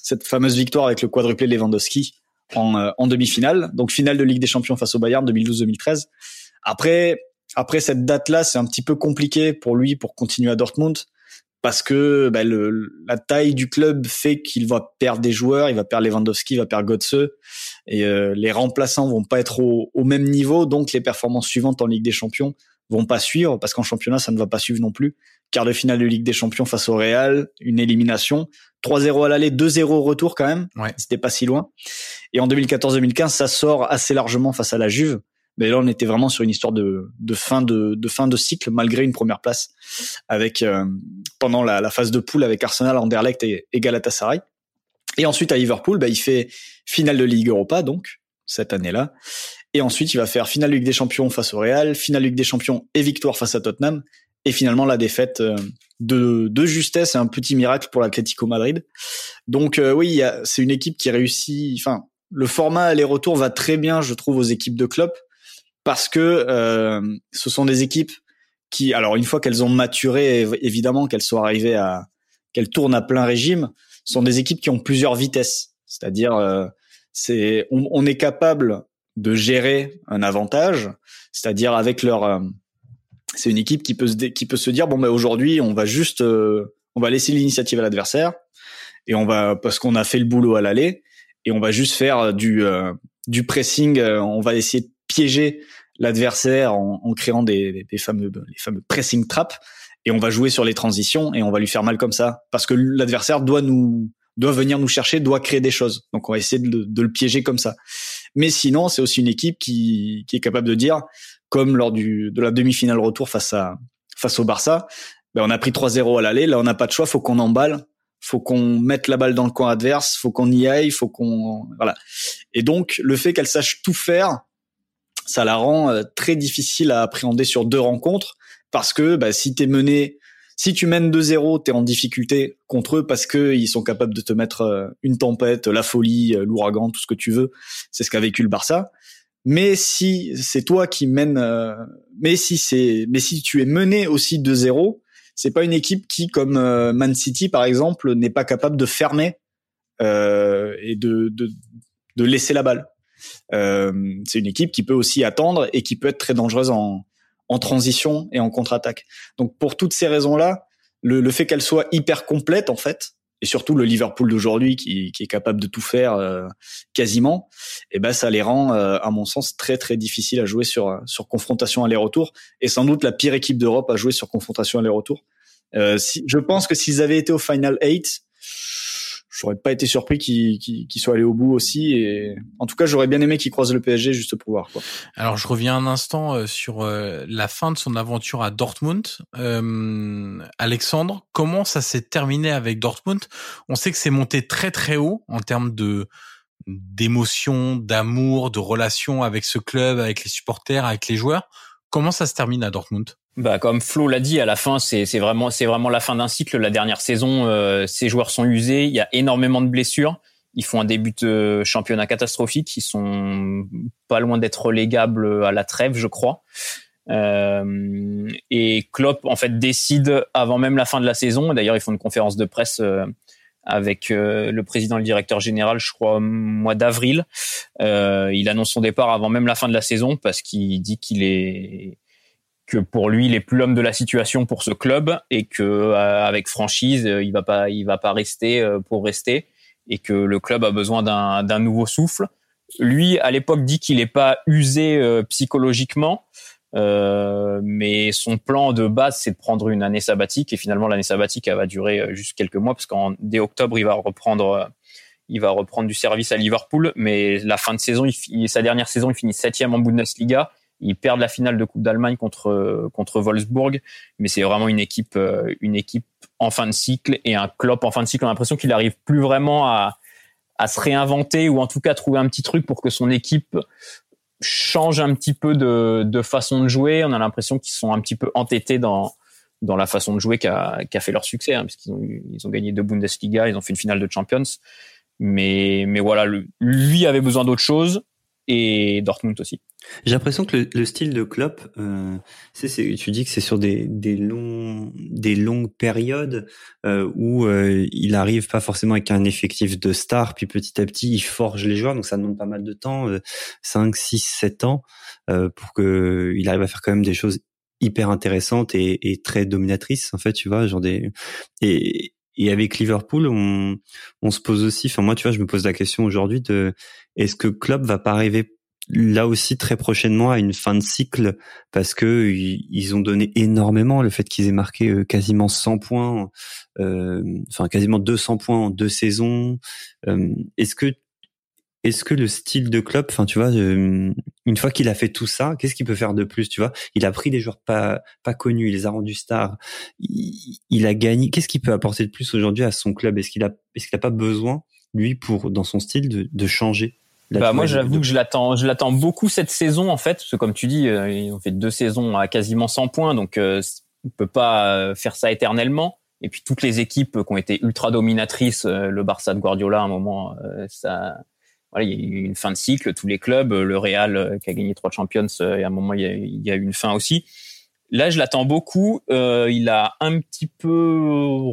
cette fameuse victoire avec le quadruplé Lewandowski en, euh, en demi-finale. Donc finale de Ligue des Champions face au Bayern 2012-2013. Après après cette date-là, c'est un petit peu compliqué pour lui pour continuer à Dortmund parce que bah, le, la taille du club fait qu'il va perdre des joueurs, il va perdre Lewandowski, il va perdre Götze, et euh, les remplaçants vont pas être au, au, même niveau, donc les performances suivantes en Ligue des Champions vont pas suivre, parce qu'en championnat ça ne va pas suivre non plus. Quart de finale de Ligue des Champions face au Real, une élimination, 3-0 à l'aller, 2-0 au retour quand même, ouais. c'était pas si loin. Et en 2014-2015, ça sort assez largement face à la Juve. Mais là, on était vraiment sur une histoire de, de fin de, de fin de cycle malgré une première place avec euh, pendant la, la, phase de poule avec Arsenal, Anderlecht et, et Galatasaray. Et ensuite à Liverpool, bah, il fait finale de Ligue Europa donc cette année-là. Et ensuite, il va faire finale Ligue des Champions face au Real, finale Ligue des Champions et victoire face à Tottenham. Et finalement, la défaite euh, de, de justesse un petit miracle pour l'Atlético Madrid. Donc euh, oui, c'est une équipe qui réussit. Enfin, le format aller-retour va très bien, je trouve, aux équipes de Klopp parce que euh, ce sont des équipes qui, alors une fois qu'elles ont maturé, évidemment qu'elles sont arrivées à, qu'elles tournent à plein régime, sont des équipes qui ont plusieurs vitesses. C'est-à-dire, euh, c'est, on, est capable de gérer un avantage, c'est-à-dire avec leur, euh, c'est une équipe qui peut se, qui peut se dire bon ben aujourd'hui on va juste, euh, on va laisser l'initiative à l'adversaire et on va parce qu'on a fait le boulot à l'aller et on va juste faire du du pressing, on va essayer piéger l'adversaire en, en, créant des, des, fameux les fameux pressing traps. Et on va jouer sur les transitions et on va lui faire mal comme ça. Parce que l'adversaire doit nous doit venir nous chercher, doit créer des choses. Donc on va essayer de, de le piéger comme ça. Mais sinon, c'est aussi une équipe qui, qui est capable de dire, comme lors du, de la demi-finale retour face à face au Barça, ben on a pris 3-0 à l'aller, là on n'a pas de choix, faut qu'on emballe, faut qu'on mette la balle dans le coin adverse, faut qu'on y aille, faut qu'on voilà. Et donc le fait qu'elle sache tout faire, ça la rend euh, très difficile à appréhender sur deux rencontres parce que bah, si t'es mené, si tu mènes 2-0, t'es en difficulté contre eux parce que ils sont capables de te mettre euh, une tempête, la folie, euh, l'ouragan, tout ce que tu veux. C'est ce qu'a vécu le Barça. Mais si c'est toi qui mène, mais si c'est, mais si tu es mené aussi 2-0, c'est pas une équipe qui, comme Man City par exemple, n'est pas capable de fermer et de, de, de laisser la balle. C'est une équipe qui peut aussi attendre et qui peut être très dangereuse en, transition et en contre-attaque. Donc pour toutes ces raisons-là, le, fait qu'elle soit hyper complète en fait, et surtout le Liverpool d'aujourd'hui qui, est capable de tout faire euh, quasiment, et eh ben ça les rend, euh, à mon sens, très très difficiles à jouer sur confrontation aller-retour, et sans doute la pire équipe d'Europe à jouer sur confrontation aller-retour. Euh, je pense que s'ils avaient été au Final 8, j'aurais pas été surpris qu'il qu soit allé au bout aussi. Et en tout cas, j'aurais bien aimé qu'il croise le PSG juste pour voir. Quoi. Alors, je reviens un instant euh, sur euh, la fin de son aventure à Dortmund. Euh, Alexandre, comment ça s'est terminé avec Dortmund? On sait que c'est monté très très haut en termes de d'émotion, d'amour, de relation avec ce club, avec les supporters, avec les joueurs. Comment ça se termine à Dortmund? Bah, comme Flo l'a dit, à la fin, c'est vraiment, la fin d'un cycle. La dernière saison, euh, ces joueurs sont usés. Il y a énormément de blessures. Ils font un début de championnat catastrophique. Ils sont pas loin d'être relégables à la trêve, je crois. Euh, et Klopp, en fait, décide avant même la fin de la saison. D'ailleurs, ils font une conférence de presse euh, avec le président le directeur général, je crois, au mois d'avril. Il annonce son départ avant même la fin de la saison parce qu'il dit qu'il est que pour lui, il est plus l'homme de la situation pour ce club et que euh, avec franchise, euh, il va pas, il va pas rester euh, pour rester et que le club a besoin d'un nouveau souffle. Lui, à l'époque, dit qu'il n'est pas usé psychologiquement, mais son plan de base, c'est de prendre une année sabbatique et finalement l'année sabbatique, elle va durer juste quelques mois parce qu'en dès octobre, il va reprendre il va reprendre du service à Liverpool, mais la fin de saison, il, sa dernière saison, il finit septième en Bundesliga ils perdent la finale de Coupe d'Allemagne contre contre Wolfsburg, mais c'est vraiment une équipe euh, une équipe en fin de cycle et un Klopp en fin de cycle. On a l'impression qu'il arrive plus vraiment à à se réinventer ou en tout cas trouver un petit truc pour que son équipe change un petit peu de, de façon de jouer. On a l'impression qu'ils sont un petit peu entêtés dans dans la façon de jouer qu'a qu fait leur succès, hein, puisqu'ils ont ils ont gagné deux Bundesliga, ils ont fait une finale de Champions. Mais mais voilà, lui avait besoin d'autre chose et Dortmund aussi. J'ai l'impression que le, le, style de Klopp, euh, c'est, tu dis que c'est sur des, des, longs, des longues périodes euh, où euh, il arrive pas forcément avec un effectif de star, puis petit à petit il forge les joueurs, donc ça demande pas mal de temps, 5, 6, 7 ans, euh, pour que il arrive à faire quand même des choses hyper intéressantes et, et très dominatrices en fait, tu vois, genre des et et avec Liverpool, on, on se pose aussi, enfin moi tu vois, je me pose la question aujourd'hui de est-ce que Klopp va pas arriver là aussi très prochainement à une fin de cycle parce que ils ont donné énormément. Le fait qu'ils aient marqué euh, quasiment 100 points euh, enfin quasiment 200 points en deux saisons. Euh, est-ce que est-ce que le style de club, enfin tu vois, une fois qu'il a fait tout ça, qu'est-ce qu'il peut faire de plus, tu vois? Il a pris des joueurs pas pas connus, il les a rendus stars, il, a gagné. Qu'est-ce qu'il peut apporter de plus aujourd'hui à son club? Est-ce qu'il a est-ce qu'il a pas besoin lui pour dans son style de, de changer? Bah moi j'avoue que je l'attends, je l'attends beaucoup cette saison en fait, parce que comme tu dis, euh, ils ont fait deux saisons à quasiment 100 points, donc euh, on peut pas euh, faire ça éternellement. Et puis toutes les équipes qui ont été ultra dominatrices, le Barça de Guardiola à un moment, ça, voilà, il y a eu une fin de cycle, tous les clubs, le Real qui a gagné trois Champions, et à un moment il y a, il y a eu une fin aussi. Là, je l'attends beaucoup. Euh, il a un petit peu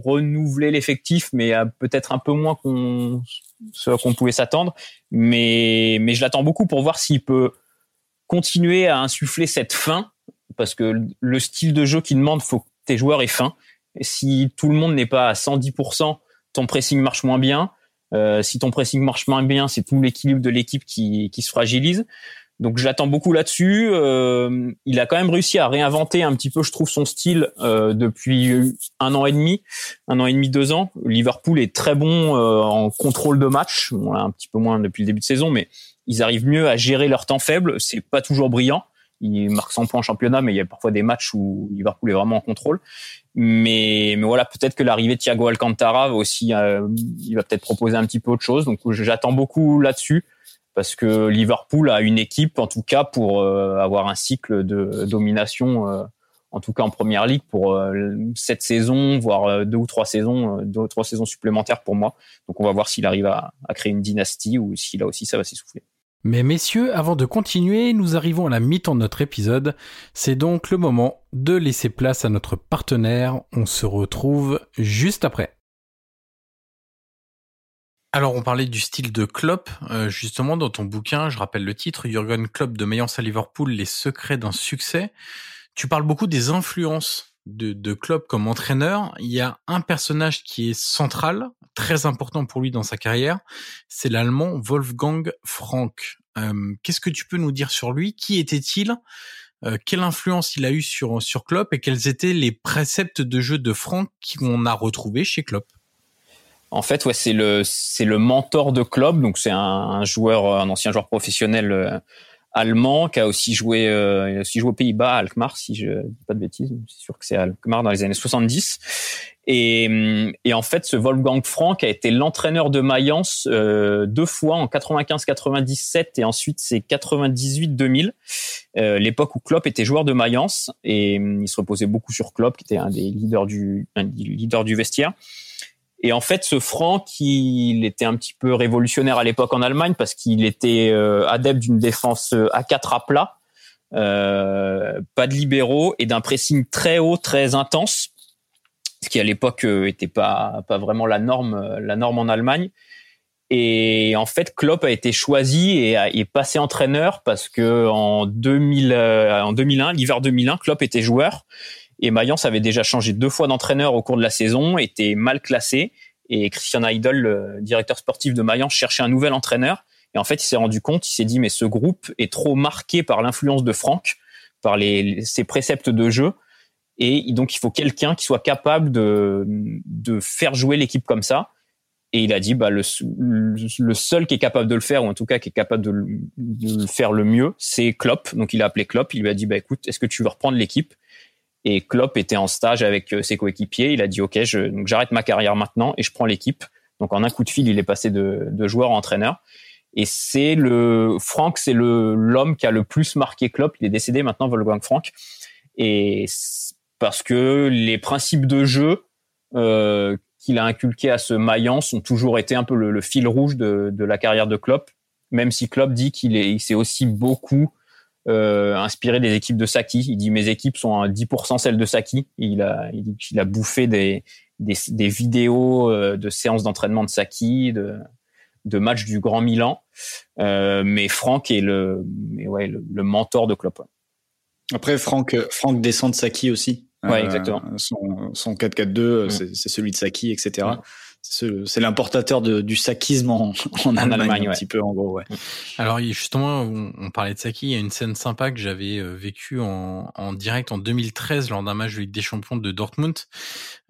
renouvelé l'effectif, mais peut-être un peu moins qu'on ce qu'on pouvait s'attendre. Mais mais je l'attends beaucoup pour voir s'il peut continuer à insuffler cette fin, parce que le style de jeu qu'il demande, faut que tes joueurs aient. Et si tout le monde n'est pas à 110%, ton pressing marche moins bien. Euh, si ton pressing marche moins bien, c'est tout l'équilibre de l'équipe qui, qui se fragilise. Donc j'attends beaucoup là-dessus. Euh, il a quand même réussi à réinventer un petit peu, je trouve, son style euh, depuis un an et demi, un an et demi, deux ans. Liverpool est très bon euh, en contrôle de match, un petit peu moins depuis le début de saison, mais ils arrivent mieux à gérer leur temps faible. C'est pas toujours brillant. Ils marquent 100 points en championnat, mais il y a parfois des matchs où Liverpool est vraiment en contrôle. Mais, mais voilà, peut-être que l'arrivée de Thiago Alcantara va aussi, euh, il va peut-être proposer un petit peu autre chose. Donc j'attends beaucoup là-dessus parce que Liverpool a une équipe, en tout cas, pour euh, avoir un cycle de domination, euh, en tout cas en première ligue, pour euh, cette saison, voire deux ou trois saisons, deux ou trois saisons supplémentaires pour moi. Donc on va voir s'il arrive à, à créer une dynastie ou si là aussi ça va s'essouffler. Mais messieurs, avant de continuer, nous arrivons à la mi-temps de notre épisode. C'est donc le moment de laisser place à notre partenaire. On se retrouve juste après. Alors, on parlait du style de Klopp, euh, justement, dans ton bouquin, je rappelle le titre, Jürgen Klopp de Mayence à Liverpool, les secrets d'un succès. Tu parles beaucoup des influences de, de Klopp comme entraîneur. Il y a un personnage qui est central, très important pour lui dans sa carrière, c'est l'allemand Wolfgang Frank. Euh, Qu'est-ce que tu peux nous dire sur lui? Qui était-il? Euh, Quelle influence il a eu sur, sur Klopp? Et quels étaient les préceptes de jeu de Frank qu'on a retrouvés chez Klopp? En fait, ouais, c'est le c'est le mentor de Klopp, donc c'est un, un, joueur, un ancien joueur professionnel euh, allemand qui a aussi joué, euh, aussi joué aux Pays-Bas, à Alkmaar, si je dis pas de bêtises, c'est sûr que c'est Alkmaar dans les années 70. Et, et en fait, ce Wolfgang Frank a été l'entraîneur de Mayence euh, deux fois en 95-97 et ensuite c'est 98-2000, euh, l'époque où Klopp était joueur de Mayence et il se reposait beaucoup sur Klopp, qui était un des leaders du un des leaders du vestiaire. Et en fait, ce Franck, il était un petit peu révolutionnaire à l'époque en Allemagne parce qu'il était euh, adepte d'une défense euh, à 4 à plat, euh, pas de libéraux et d'un pressing très haut, très intense, ce qui à l'époque euh, était pas pas vraiment la norme la norme en Allemagne. Et en fait, Klopp a été choisi et est passé entraîneur parce que en 2000 en 2001, l'hiver 2001, Klopp était joueur et Mayence avait déjà changé deux fois d'entraîneur au cours de la saison, était mal classé. Et Christian Heidel, le directeur sportif de Mayence, cherchait un nouvel entraîneur. Et en fait, il s'est rendu compte, il s'est dit, mais ce groupe est trop marqué par l'influence de Franck, par ses préceptes de jeu. Et donc, il faut quelqu'un qui soit capable de, faire jouer l'équipe comme ça. Et il a dit, bah, le, seul qui est capable de le faire, ou en tout cas qui est capable de, de le faire le mieux, c'est Klopp. Donc, il a appelé Klopp. Il lui a dit, bah, écoute, est-ce que tu veux reprendre l'équipe? Et Klopp était en stage avec euh, ses coéquipiers. Il a dit OK, j'arrête ma carrière maintenant et je prends l'équipe. Donc en un coup de fil, il est passé de, joueur à entraîneur. Et c'est le Franck, c'est l'homme qui a le plus marqué Klopp. Il est décédé maintenant, Wolfgang Frank. Et parce que les principes de jeu euh, qu'il a inculqués à ce Maillan ont toujours été un peu le, fil rouge de, la carrière de Klopp. Même si Klopp dit qu'il est, s'est aussi beaucoup euh, inspiré des équipes de Saki. Il dit mes équipes sont à 10% celles de Saki. Il a, il a bouffé des, des, des vidéos euh, de séances d'entraînement de Saki, de, de matchs du Grand Milan. Euh, mais Franck est le, mais ouais, le, le, mentor de Klopp. Après, Franck, Franck descend de Saki aussi. Ouais, exactement. Son, son 4-4-2, mm. c'est celui de Saki, etc. c'est l'importateur du sakisme en, en, [LAUGHS] en Allemagne, un petit peu en gros. Ouais. Alors justement, on, parlait de Saki. Il y a une scène sympa que j'avais euh, vécue en, en, direct en 2013 lors d'un match de Ligue des Champions de Dortmund.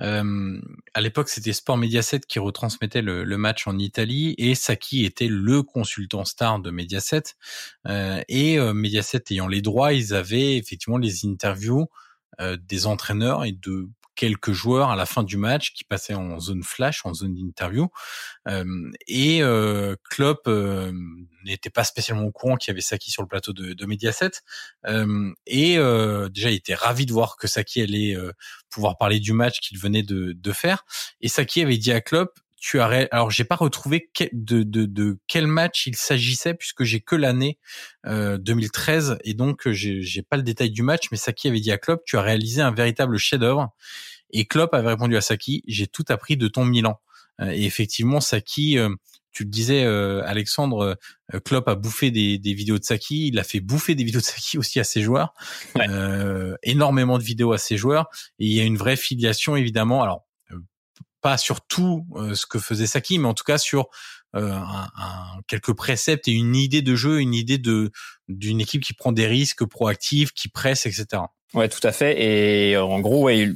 Euh, à l'époque, c'était Sport Mediaset qui retransmettait le, le, match en Italie et Saki était le consultant star de Mediaset. Euh, et euh, Mediaset ayant les droits, ils avaient effectivement les interviews euh, des entraîneurs et de quelques joueurs à la fin du match qui passaient en zone flash, en zone d'interview. Euh, et euh, Klopp euh, n'était pas spécialement au courant qu'il y avait Saki sur le plateau de, Mediaset. Euh, et déjà, il était ravi de voir que Saki allait pouvoir parler du match qu'il venait de, de, faire. Et Saki avait dit à Klopp, tu as alors j'ai pas retrouvé de, de, de, quel match il s'agissait puisque j'ai que l'année euh, 2013 et donc j'ai j'ai pas le détail du match mais Saki avait dit à Klopp tu as réalisé un véritable chef-d'œuvre. Et Klopp avait répondu à Saki j'ai tout appris de ton Milan. Euh, et effectivement Saki euh, tu le disais euh, Alexandre Klopp a bouffé des, des, vidéos de Saki il a fait bouffer des vidéos de Saki [LAUGHS] aussi à ses joueurs ouais. énormément de vidéos à ses joueurs et il y a une vraie filiation évidemment. Alors pas sur tout euh, ce que faisait Saki, mais en tout cas sur euh, quelques préceptes et une idée de jeu, une idée de d'une équipe qui prend des risques, proactive, qui presse, etc. Ouais, tout à fait. Et euh, en gros, ouais,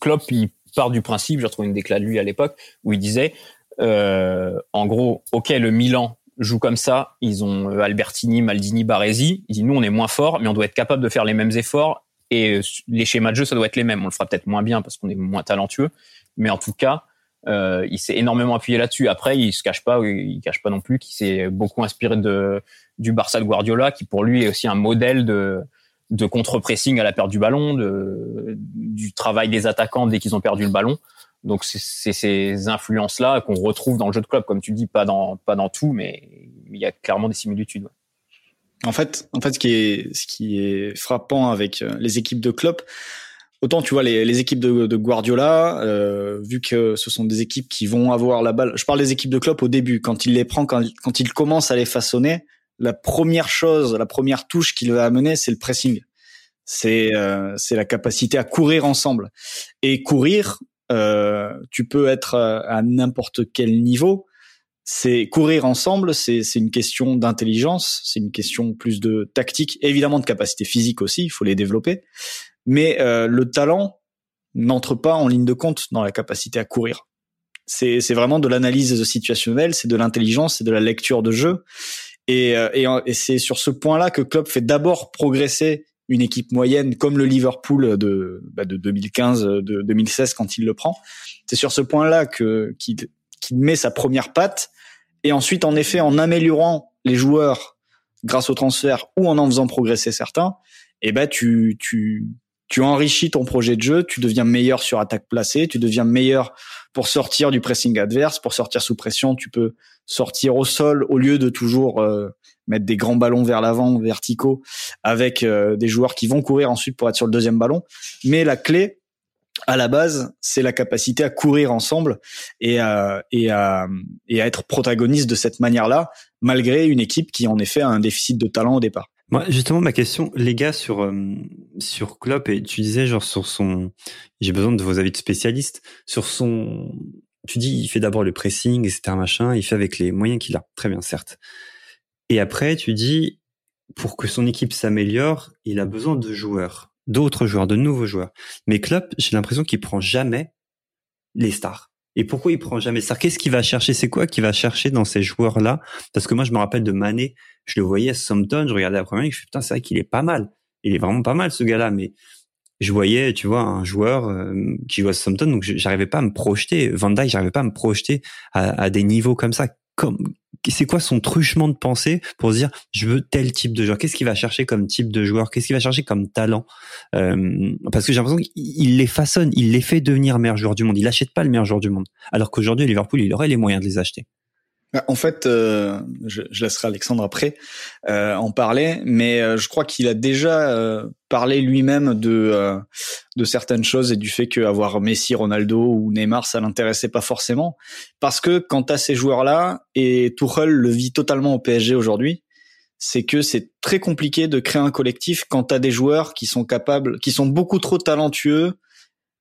Klopp, il part du principe, j'ai retrouvé une déclat de lui à l'époque, où il disait, en gros, ok, le Milan joue comme ça, ils ont Albertini, Maldini, Baresi, il dit, nous, on est moins fort, mais on doit être capable de faire les mêmes efforts, et les schémas de jeu, ça doit être les mêmes. On le fera peut-être moins bien parce qu'on est moins talentueux, mais en tout cas, euh, il s'est énormément appuyé là-dessus. Après, il se cache pas, il cache pas non plus qu'il s'est beaucoup inspiré de du Barça de Guardiola, qui pour lui est aussi un modèle de de contre-pressing à la perte du ballon, de, du travail des attaquants dès qu'ils ont perdu le ballon. Donc c'est ces influences-là qu'on retrouve dans le jeu de club, comme tu dis, pas dans pas dans tout, mais il y a clairement des similitudes. En fait, en fait, ce qui est, ce qui est frappant avec euh, les équipes de Klopp, autant tu vois les, les équipes de, de Guardiola, euh, vu que ce sont des équipes qui vont avoir la balle. Je parle des équipes de Klopp au début, quand il les prend, quand, quand il commence à les façonner, la première chose, la première touche qu'il va amener, c'est le pressing. C'est euh, c'est la capacité à courir ensemble. Et courir, euh, tu peux être à n'importe quel niveau c'est courir ensemble, c'est une question d'intelligence, c'est une question plus de tactique, évidemment de capacité physique aussi, il faut les développer, mais euh, le talent n'entre pas en ligne de compte dans la capacité à courir. C'est vraiment de l'analyse situationnelle, c'est de l'intelligence, c'est de la lecture de jeu, et, euh, et, et c'est sur ce point-là que Klopp fait d'abord progresser une équipe moyenne comme le Liverpool de, bah de 2015, de 2016 quand il le prend. C'est sur ce point-là qu'il met sa première patte et ensuite, en effet, en améliorant les joueurs grâce au transfert ou en en faisant progresser certains, eh ben tu tu tu enrichis ton projet de jeu, tu deviens meilleur sur attaque placée, tu deviens meilleur pour sortir du pressing adverse, pour sortir sous pression, tu peux sortir au sol au lieu de toujours euh, mettre des grands ballons vers l'avant verticaux avec euh, des joueurs qui vont courir ensuite pour être sur le deuxième ballon. Mais la clé, à la base, c'est la capacité à courir ensemble et à, et à, et à être protagoniste de cette manière-là, malgré une équipe qui en effet a un déficit de talent au départ. Moi, justement, ma question, les gars, sur euh, sur Klopp, et tu disais genre sur son, j'ai besoin de vos avis de spécialistes sur son. Tu dis, il fait d'abord le pressing, etc. Machin, il fait avec les moyens qu'il a. Très bien, certes. Et après, tu dis, pour que son équipe s'améliore, il a besoin de joueurs d'autres joueurs, de nouveaux joueurs. Mais Klopp, j'ai l'impression qu'il prend jamais les stars. Et pourquoi il prend jamais stars Qu'est-ce qu'il va chercher? C'est quoi qu'il va chercher dans ces joueurs-là? Parce que moi, je me rappelle de Mané, je le voyais à Sompton, je regardais la première je me putain, c'est vrai qu'il est pas mal. Il est vraiment pas mal ce gars-là, mais je voyais, tu vois, un joueur euh, qui joue à Sompton, donc j'arrivais pas à me projeter. Van Dijk, j'arrivais pas à me projeter à, à des niveaux comme ça. Comme c'est quoi son truchement de pensée pour se dire je veux tel type de joueur? Qu'est-ce qu'il va chercher comme type de joueur? Qu'est-ce qu'il va chercher comme talent? Euh, Parce que j'ai l'impression qu'il les façonne, il les fait devenir meilleurs joueurs du monde. Il n'achète pas le meilleur joueur du monde, alors qu'aujourd'hui Liverpool il aurait les moyens de les acheter. Bah, en fait, euh, je, je, laisserai Alexandre après euh, en parler, mais euh, je crois qu'il a déjà euh, parlé lui-même de de certaines choses et du fait qu'avoir Messi, Ronaldo ou Neymar, ça l'intéressait pas forcément, parce que quant à ces joueurs-là, et Tuchel le vit totalement au PSG aujourd'hui, c'est que c'est très compliqué de créer un collectif quand à des joueurs qui sont capables, qui sont beaucoup trop talentueux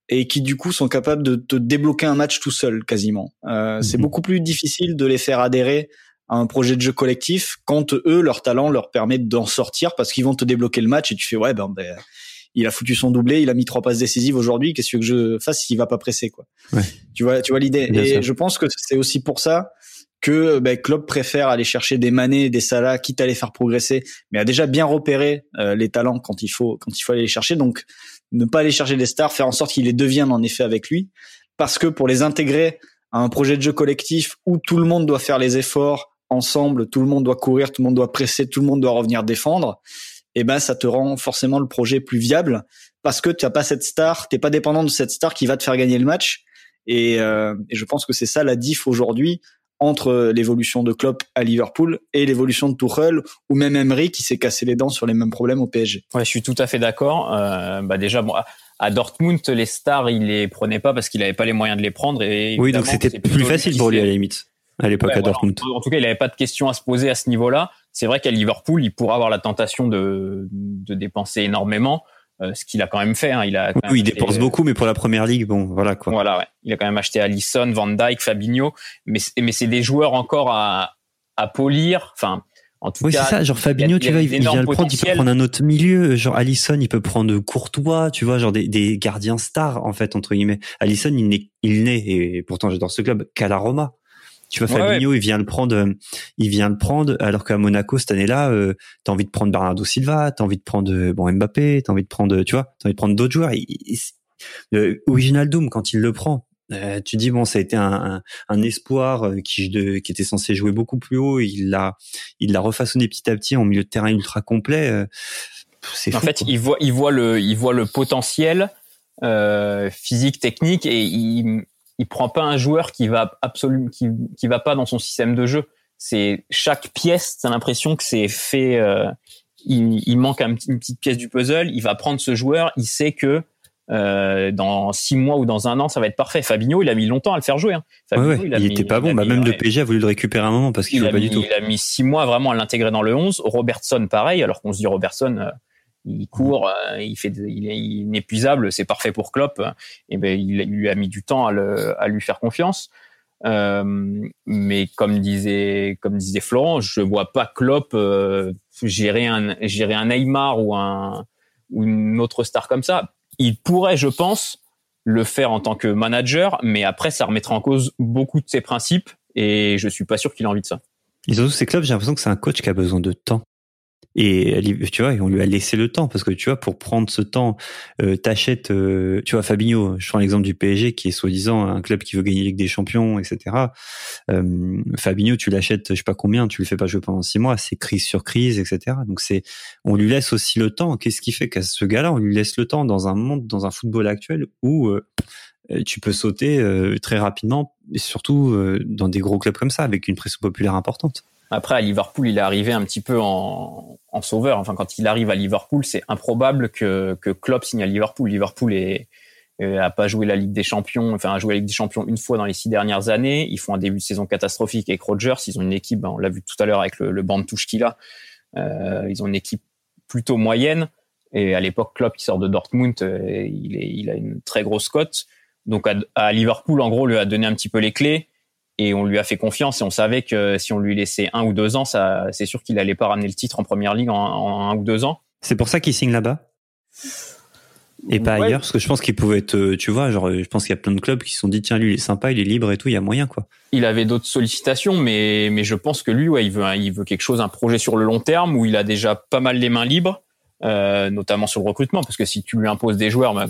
et qui du coup sont capables de te débloquer un match tout seul quasiment. Euh, C'est mhm. beaucoup plus difficile de les faire adhérer à un projet de jeu collectif quand eux leur talent leur permet d'en sortir parce qu'ils vont te débloquer le match et tu fais ouais ben, ben il a foutu son doublé, il a mis trois passes décisives aujourd'hui, qu'est-ce que je fasse s'il va pas presser quoi? Ouais. Tu vois tu vois l'idée et je pense que c'est aussi pour ça que ben, Klopp préfère aller chercher des Mané, des Salah, quitte à les faire progresser, mais a déjà bien repéré euh, les talents quand il faut quand il faut aller les chercher. Donc ne pas aller chercher des stars, faire en sorte qu'ils les deviennent en effet avec lui, parce que pour les intégrer à un projet de jeu collectif où tout le monde doit faire les efforts ensemble, tout le monde doit courir, tout le monde doit presser, tout le monde doit revenir défendre, eh ben ça te rend forcément le projet plus viable parce que tu n'as pas cette star, t'es pas dépendant de cette star qui va te faire gagner le match. Et, euh, et je pense que c'est ça la diff aujourd'hui entre l'évolution de Klopp à Liverpool et l'évolution de Tuchel ou même Emery qui s'est cassé les dents sur les mêmes problèmes au PSG. Ouais, je suis tout à fait d'accord. Euh, bah déjà, bon, à Dortmund, les stars, il les prenait pas parce qu'il avait pas les moyens de les prendre. Et oui, donc c'était plus facile pour lui à la limite à l'époque à Dortmund. En, tout cas, il n'avait pas de questions à se poser à ce niveau-là. C'est vrai qu'à Liverpool, il pourra avoir la tentation de, de dépenser énormément. Euh, ce qu'il a quand même fait. Hein. Il a oui, il dépense beaucoup, mais pour la première ligue, bon, voilà quoi. Voilà, ouais. Il a quand même acheté Alisson, Van Dijk, Fabinho, mais mais c'est des joueurs encore à à polir. Enfin, en tout oui, c'est ça. Genre Fabinho, tu vois, il vient le prendre, il peut prendre un autre milieu. Genre Alisson, il peut prendre Courtois, tu vois, genre des, des gardiens stars en fait entre guillemets. Alisson, il n'est, il n'est et pourtant j'adore ce club qu'à la Roma. Tu vois, Fabinho, il vient le prendre, euh, il vient le prendre, alors qu'à Monaco cette année-là, euh, t'as envie de prendre Bernardo Silva, t'as envie de prendre euh, bon Mbappé, t'as envie de prendre, tu vois, t'as envie de prendre d'autres joueurs. Euh, Original Doom, quand il le prend, euh, tu dis bon, ça a été un, un, un espoir qui, de, qui était censé jouer beaucoup plus haut. Il l'a, il l'a refaçonné petit à petit en milieu de terrain ultra complet. c'est en fait, il voit, il voit le, il voit le potentiel physique, technique, et il il prend pas un joueur qui va absolument qui, qui va pas dans son système de jeu. c'est chaque pièce, t'as l'impression que c'est fait. Euh, il, il, manque une petite pièce du puzzle. Il va prendre ce joueur. Il sait que euh, dans six mois ou dans un an, ça va être parfait. Fabinho, il a mis longtemps à le faire jouer. Hein. Fabinho, il, il était pas bon. Bah, même le PSG a voulu le récupérer un moment parce qu'il veut pas du tout. Il a mis six mois vraiment à l'intégrer dans le 11. Robertson, pareil. Alors qu'on se dit Robertson, euh, il court, euh, il est inépuisable, c'est parfait pour Klopp. Et ben, il, lui a mis du temps à, lui faire confiance. Euh, mais comme disait, Florent, je vois pas Klopp euh, gérer un, Neymar ou un ou une autre star comme ça il pourrait, je pense, le faire en tant que manager, mais après, ça remettrait en cause beaucoup de ses principes et je suis pas sûr qu'il a envie de ça. Et surtout, ces clubs, j'ai l'impression que c'est un coach qui a besoin de temps. Et tu vois, on lui a laissé le temps parce que tu vois, pour prendre ce temps, euh, t'achètes, euh, tu vois, Fabinho. Je prends l'exemple du PSG qui est soi-disant un club qui veut gagner Ligue des Champions, etc. Euh, Fabinho, tu l'achètes, je sais pas combien, tu le fais pas jouer pendant six mois, c'est crise sur crise, etc. Donc c'est, on lui laisse aussi le temps. Qu'est-ce qui fait qu'à ce gars-là, on lui laisse le temps dans un monde, dans un football actuel où euh, tu peux sauter euh, très rapidement, et surtout dans des gros clubs comme ça, avec une pression populaire importante. Après, à Liverpool, il est arrivé un petit peu en, en sauveur. Enfin, quand il arrive à Liverpool, c'est improbable que, que Klopp signe à Liverpool. Liverpool est, euh, a pas joué la Ligue des Champions, enfin a joué la Ligue des Champions une fois dans les six dernières années. Ils font un début de saison catastrophique avec Rodgers. Ils ont une équipe, ben, on l'a vu tout à l'heure avec le, le banc de touche qu'il a. Euh, ils ont une équipe plutôt moyenne. Et à l'époque, Klopp qui sort de Dortmund, euh, il, est, il a une très grosse cote. Donc à, à Liverpool, en gros, lui a donné un petit peu les clés et on lui a fait confiance et on savait que si on lui laissait un ou deux ans, ça, c'est sûr qu'il allait pas ramener le titre en première ligue en, en un ou deux ans. C'est pour ça qu'il signe là-bas? Et pas Ouais. ailleurs parce que je pense qu'il pouvait être euh, tu vois genre je pense qu'il y a plein de clubs qui se sont dit tiens lui il est sympa il est libre et tout il y a moyen quoi Il avait d'autres sollicitations, mais mais je pense que lui, ouais, il veut il veut quelque chose, un projet sur le long terme où il a déjà pas mal les mains libres, euh, notamment sur le recrutement, parce que si tu lui imposes des joueurs, ben,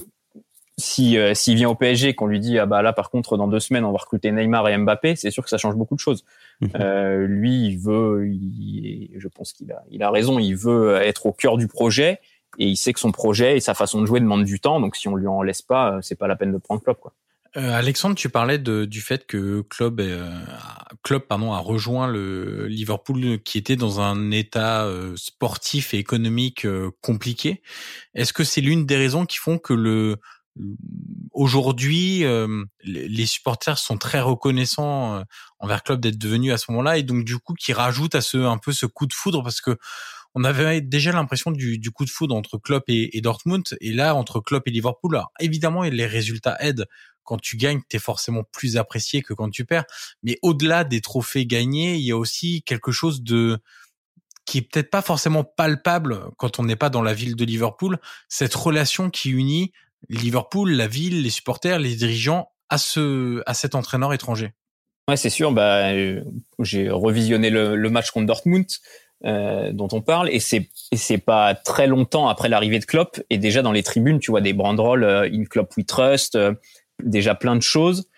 si euh, s'il vient au PSG, qu'on lui dit ah bah là par contre dans deux semaines on va recruter Neymar et Mbappé, c'est sûr que ça change beaucoup de choses. Mhm. Euh, lui, il veut, il- je pense qu'il a il a raison, il veut être au cœur du projet et il sait que son projet et sa façon de jouer demandent du temps, donc si on lui en laisse pas, euh, c'est pas la peine de prendre Klopp quoi. Euh, Alexandre, tu parlais de, du fait que Klopp, euh, a- Klopp pardon, a rejoint le Liverpool qui était dans un état euh, sportif et économique euh, compliqué. Est-ce que c'est l'une des raisons qui font que le aujourd'hui euh, les supporters sont très reconnaissants euh, envers Klopp d'être devenu à ce moment-là et donc du coup qui rajoute à ce un peu ce coup de foudre parce que on avait déjà l'impression du, du coup de foudre entre Klopp et, et Dortmund et là entre Klopp et Liverpool. Alors, évidemment, les résultats aident quand tu gagnes, t'es forcément plus apprécié que quand tu perds. Mais au-delà des trophées gagnés, il y a aussi quelque chose de qui est peut-être pas forcément palpable quand on n'est pas dans la ville de Liverpool. Cette relation qui unit Liverpool, la ville, les supporters, les dirigeants à ce à cet entraîneur étranger. Ouais, c'est sûr. Bah, euh, j'ai revisionné le, match contre Dortmund euh, dont on parle, et c'est et c'est pas très longtemps après l'arrivée de Klopp. Et déjà dans les tribunes, tu vois des banderoles euh, In Klopp We Trust, euh, déjà plein de choses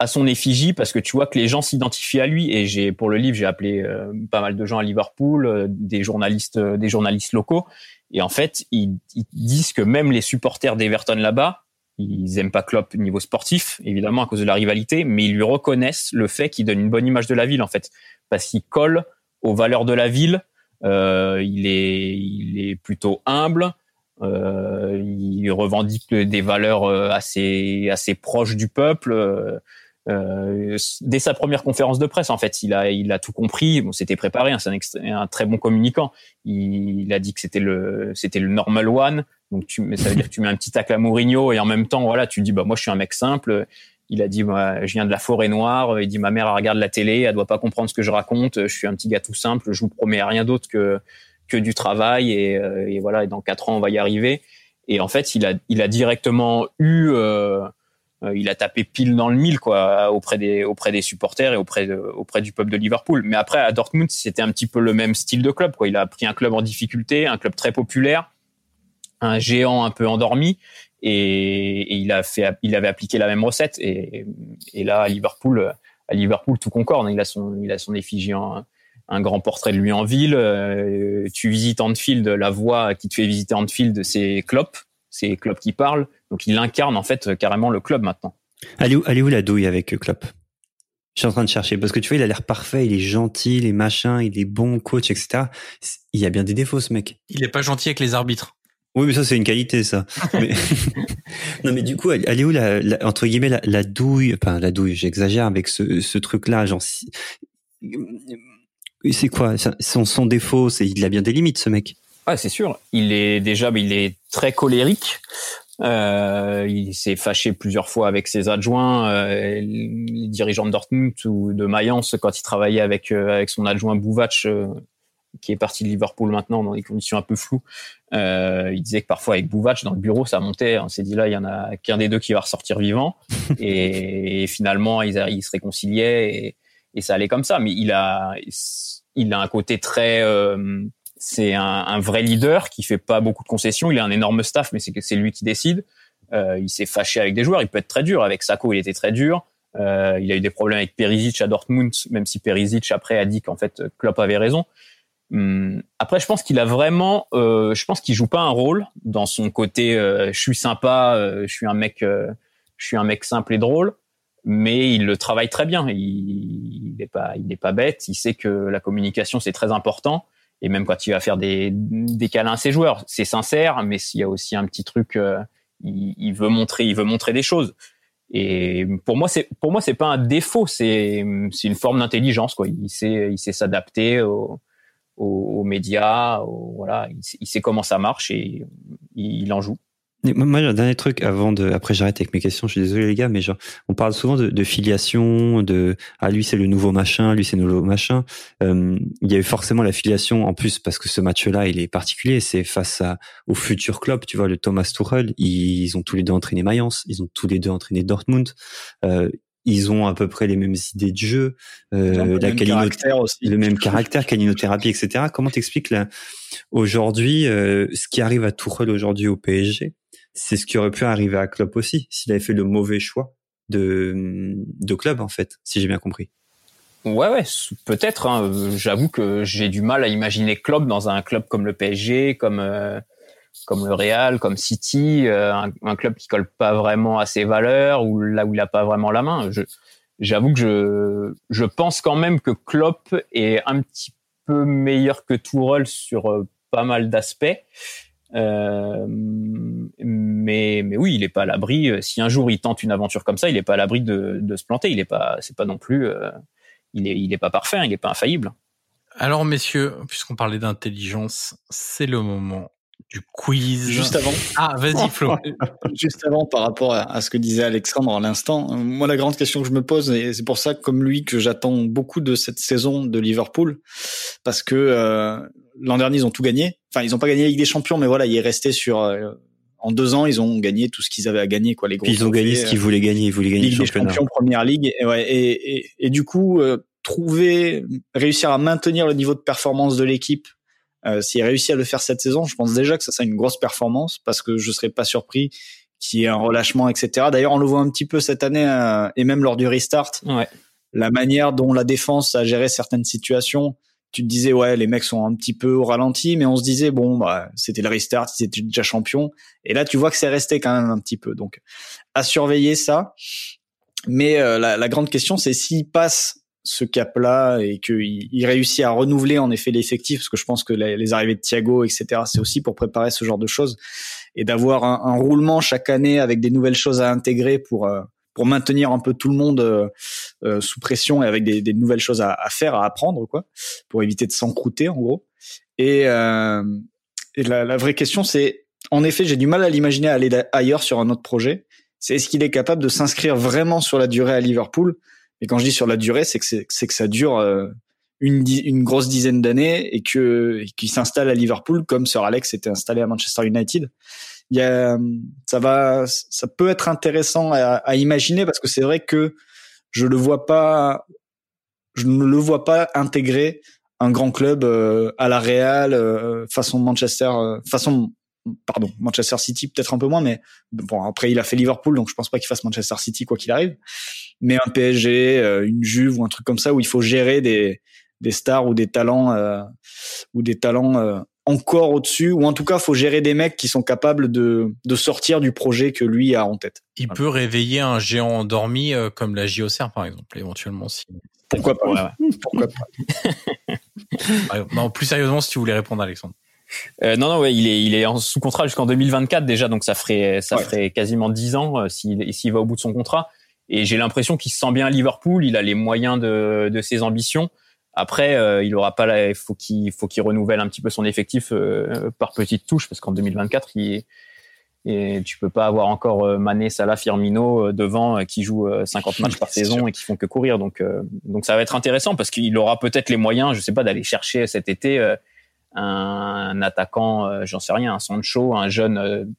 à son effigie parce que tu vois que les gens s'identifient à lui. Et j'ai pour le livre, j'ai appelé pas mal de gens à Liverpool, des journalistes, des journalistes locaux. Et en fait, ils, ils disent que même les supporters d'Everton là-bas, ils aiment pas Klopp au niveau sportif, évidemment à cause de la rivalité, mais ils lui reconnaissent le fait qu'il donne une bonne image de la ville en fait, parce qu'il colle aux valeurs de la ville. Euh, il est, il est plutôt humble. Euh, il revendique des valeurs euh, assez, assez proches du peuple. Euh, dès sa première conférence de presse, en fait, il a, il a tout compris. Bon, c'était préparé. Hein, c'est un, un très bon communicant. Il, il a dit que c'était le, c'était le normal one. Donc, tu, ça veut dire que tu mets un petit tacle à Mourinho et en même temps, voilà, tu dis, bah moi, je suis un mec simple. Il a dit, moi, je viens de la forêt noire. Il dit, ma mère elle regarde la télé, elle doit pas comprendre ce que je raconte. Je suis un petit gars tout simple. Je vous promets rien d'autre que que du travail et, euh, et voilà. Et dans quatre ans, on va y arriver. Et en fait, il a, il a directement eu, euh, il a tapé pile dans le mille quoi auprès des auprès des supporters et auprès de, auprès du peuple de Liverpool. Mais après à Dortmund, c'était un petit peu le même style de club quoi. Il a pris un club en difficulté, un club très populaire, un géant un peu endormi et, il a fait il avait appliqué la même recette et, et là à Liverpool à Liverpool tout concorde. Il a son il a son effigie en un grand portrait de lui en ville. Euh, tu visites Anfield, la voix qui te fait visiter Anfield, c'est Klopp. C'est Klopp qui parle. Donc il incarne en fait carrément le club maintenant. elle est où, est où la douille avec Klopp? Je suis en train de chercher parce que tu vois, il a l'air parfait, il est gentil, les machins, il est bon coach, etc. Il y a bien des défauts, ce mec. Il est pas gentil avec les arbitres. Oui, mais ça c'est une qualité, ça. [LAUGHS] mais... [LAUGHS] non, mais du coup, elle est où la, entre guillemets la, la, douille Enfin, la douille, j'exagère avec ce, ce truc-là. Genre, c'est quoi? Son, son défaut C'est il a bien des limites, ce mec. Ouais, c'est sûr. Il est déjà, il est très colérique. Euh, il s'est fâché plusieurs fois avec ses adjoints, euh, les dirigeants de Dortmund ou de Mayence quand il travaillait avec euh, avec son adjoint Bouvac, euh, qui est parti de Liverpool maintenant dans des conditions un peu floues. Euh, il disait que parfois avec Bouvac dans le bureau ça montait. On s'est dit là il y en a qu'un des deux qui va ressortir vivant. [LAUGHS] et, finalement ils, ils se réconciliaient et, et, ça allait comme ça. Mais il a il a un côté très c'est un, un, vrai leader qui fait pas beaucoup de concessions. Il a un énorme staff, mais c'est lui qui décide. Euh, il s'est fâché avec des joueurs. Il peut être très dur. Avec Sako, il était très dur. Euh, il a eu des problèmes avec Perisic à Dortmund, même si Perisic après a dit qu'en fait Klopp avait raison. Hum, après, je pense qu'il a vraiment, euh, je pense qu'il joue pas un rôle dans son côté. Euh, je suis sympa, euh, je suis un mec, euh, je suis un mec simple et drôle, mais il le travaille très bien. Il, il est pas, il est pas bête. Il sait que la communication c'est très important et même quand il va faire des, des câlins à ses joueurs, c'est sincère, mais s'il y a aussi un petit truc, euh, il, il, veut montrer, il veut montrer des choses. Et pour moi, c'est pour moi c'est pas un défaut, c'est c'est une forme d'intelligence quoi. Il sait il sait s'adapter aux, aux, médias, voilà, il sait, il sait comment ça marche et il en joue. Moi, un dernier truc avant de, après j'arrête avec mes questions. Je suis désolé les gars, mais genre, on parle souvent de, de filiation, de ah lui c'est le nouveau machin, lui c'est le nouveau machin. Euh, il y a eu forcément la filiation en plus parce que ce match-là il est particulier. C'est face à au futur club, tu vois, le Thomas Tuchel. Ils, ont tous les deux entraîné Mayence, ils ont tous les deux entraîné Dortmund. Euh, ils ont à peu près les mêmes idées de jeu, euh, la le même caractère, caninothérapie, etc. Comment t'expliques aujourd'hui euh, ce qui arrive à Tuchel aujourd'hui au PSG c'est ce qui aurait pu arriver à Klopp aussi s'il avait fait le mauvais choix de de club en fait, si j'ai bien compris. Ouais, ouais, peut-être. Hein. J'avoue que j'ai du mal à imaginer Klopp dans un club comme le PSG, comme euh, comme le Real, comme City, euh, un, club qui colle pas vraiment à ses valeurs ou là où il a pas vraiment la main. j'avoue que je je pense quand même que Klopp est un petit peu meilleur que Tourelle sur euh, pas mal d'aspects. Euh, mais, mais oui, il n'est pas à l'abri. Euh, si un jour il tente une aventure comme ça, il n'est pas à l'abri de, de, se planter. Il n'est pas, c'est pas non plus, euh, il est, il est pas parfait, il n'est pas infaillible. Alors messieurs, puisqu'on parlait d'intelligence, c'est le moment du quiz. Juste avant. Ah, vas-y Flo. [LAUGHS] Juste avant, par rapport à, ce que disait Alexandre à l'instant, moi la grande question que je me pose, et c'est pour ça comme lui que j'attends beaucoup de cette saison de Liverpool, parce que euh, l'an dernier ils ont tout gagné. Enfin, ils ont pas gagné la Ligue des Champions, mais voilà, il est resté sur euh, en deux ans, ils ont gagné tout ce qu'ils avaient à gagner, quoi. Les gros. ils ont gagné ce qu'ils voulaient gagner. Ils voulaient gagner Ligue des Champions, Première Ligue, et, ouais, et, et, et du coup, euh, trouver, réussir à maintenir le niveau de performance de l'équipe euh, S'il réussit à le faire cette saison, je pense déjà que ça serait une grosse performance parce que je serais pas surpris qu'il y ait un relâchement, etc. D'ailleurs, on le voit un petit peu cette année euh, et même lors du restart. Ouais. La manière dont la défense a géré certaines situations, tu te disais ouais les mecs sont un petit peu au ralenti, mais on se disait bon bah c'était le restart, ils étaient déjà champions. Et là tu vois que c'est resté quand même un petit peu. Donc à surveiller ça. Mais euh, la, la, grande question c'est s'il passe ce cap-là et qu'il il réussit à renouveler en effet l'effectif, parce que je pense que les, arrivées de Thiago, etc., c'est aussi pour préparer ce genre de choses et d'avoir un, un, roulement chaque année avec des nouvelles choses à intégrer pour euh, pour maintenir un peu tout le monde euh, euh, sous pression et avec des, des nouvelles choses à, à, faire, à apprendre, quoi, pour éviter de s'encrouter en gros. Et, euh, et la, la, vraie question, c'est, en effet, j'ai du mal à l'imaginer aller ailleurs sur un autre projet. C'est est-ce qu'il est capable de s'inscrire vraiment sur la durée à Liverpool? Et quand je dis sur la durée, c'est que c'est que ça dure euh, une, une grosse dizaine d'années et que qu'il s'installe à Liverpool comme Sir Alex s'était installé à Manchester United. Il y a, ça va, ça peut être intéressant à, à imaginer parce que c'est vrai que je le vois pas, je ne le vois pas intégrer un grand club euh, à la Real euh, façon Manchester, façon pardon, Manchester City peut-être un peu moins, mais bon après il a fait Liverpool, donc je pense pas qu'il fasse Manchester City quoi qu'il arrive. Mais un PSG, euh, une Juve ou un truc comme ça où il faut gérer des des stars ou des talents euh, ou des talents euh, encore au-dessus, ou en tout cas, faut gérer des mecs qui sont capables de, de sortir du projet que lui a en tête. Il peut réveiller un géant endormi euh, comme la JOCR par exemple, éventuellement. Si... Pourquoi pas [LAUGHS] Pourquoi pas [LAUGHS] Non, plus sérieusement, si tu voulais répondre, Alexandre. Euh, non, non, ouais, il est, il est en sous contrat jusqu'en 2024 déjà, donc ça ferait, ça ferait quasiment 10 ans euh, s'il, s'il va au bout de son contrat. Et j'ai l'impression qu'il se sent bien à Liverpool, il a les moyens de, de ses ambitions. Après, euh, il aura pas la, il faut qu'il faut qu'il renouvelle un petit peu son effectif euh, par petites touches parce qu'en 2024, il et tu peux pas avoir encore euh, Mané, Salah, Firmino devant qui jouent 50 matchs par [LAUGHS] saison et qui font que courir. Donc donc ça va être intéressant parce qu'il aura peut-être les moyens, je sais pas, d'aller chercher cet été un, attaquant, j'en sais rien, un Sancho, un jeune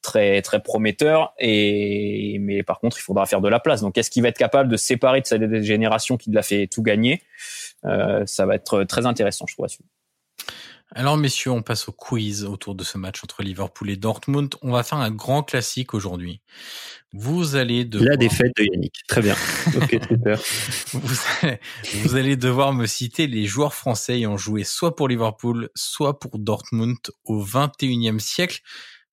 très très prometteur. Et mais par contre il faudra faire de la place. Donc est-ce qu'il va être capable de se séparer de cette génération qui l'a fait tout gagner? Ça va être très intéressant je trouve alors messieurs, on passe au quiz autour de ce match entre Liverpool et Dortmund. On va faire un grand classique aujourd'hui. Vous allez devoir... La défaite de Yannick. Très bien. ok, super. [LAUGHS] vous, allez, vous allez devoir me citer les joueurs français ayant joué soit pour Liverpool, soit pour Dortmund au 21e siècle.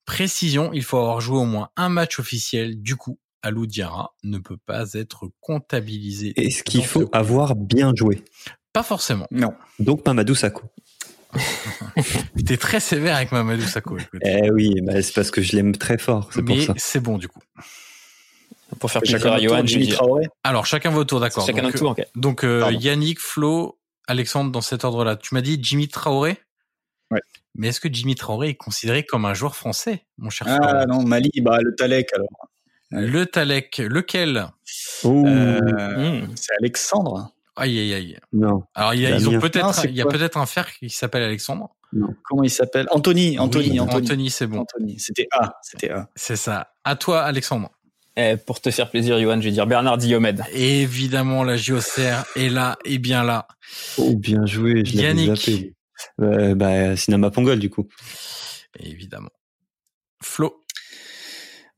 Précision, il faut avoir joué au moins un match officiel. Du coup, Alou Diarra ne peut pas être comptabilisé. Est-ce qu'il faut avoir bien joué Pas forcément. Non. Donc Mamadou Sakho. [LAUGHS] T'es très sévère avec Mamadou Sakho. Eh oui, bah c'est parce que je l'aime très fort. C'est ça. c'est bon du coup. Pour faire plaisir à Johan, Jimmy Traoré. Alors chacun votre tour, d'accord. Chacun notre tour. Okay. Donc euh, Yannick, Flo, Alexandre dans cet ordre-là. Tu m'as dit Jimmy Traoré. Ouais. Mais est-ce que Jimmy Traoré est considéré comme un joueur français, mon cher Ah non, Mali, bah le Talek alors. Le Talek, lequel? Euh, mmh. C'est Alexandre. Aïe aïe aïe. Non. Alors il y a, ils ont peut-être, il y a peut-être un frère qui s'appelle Alexandre. Non. Comment il s'appelle? Anthony. Anthony. Oui, Anthony, Anthony c'est bon. Anthony. C'était A. C'était A. C'est ça. À toi, Alexandre. Eh, pour te faire plaisir, Johan, je vais dire Bernard Diomède. Évidemment, la JOCR est là et bien là. Oh, bien joué. Je Yannick. Euh, bah, Sinama Pongol, du coup. Évidemment. Flo.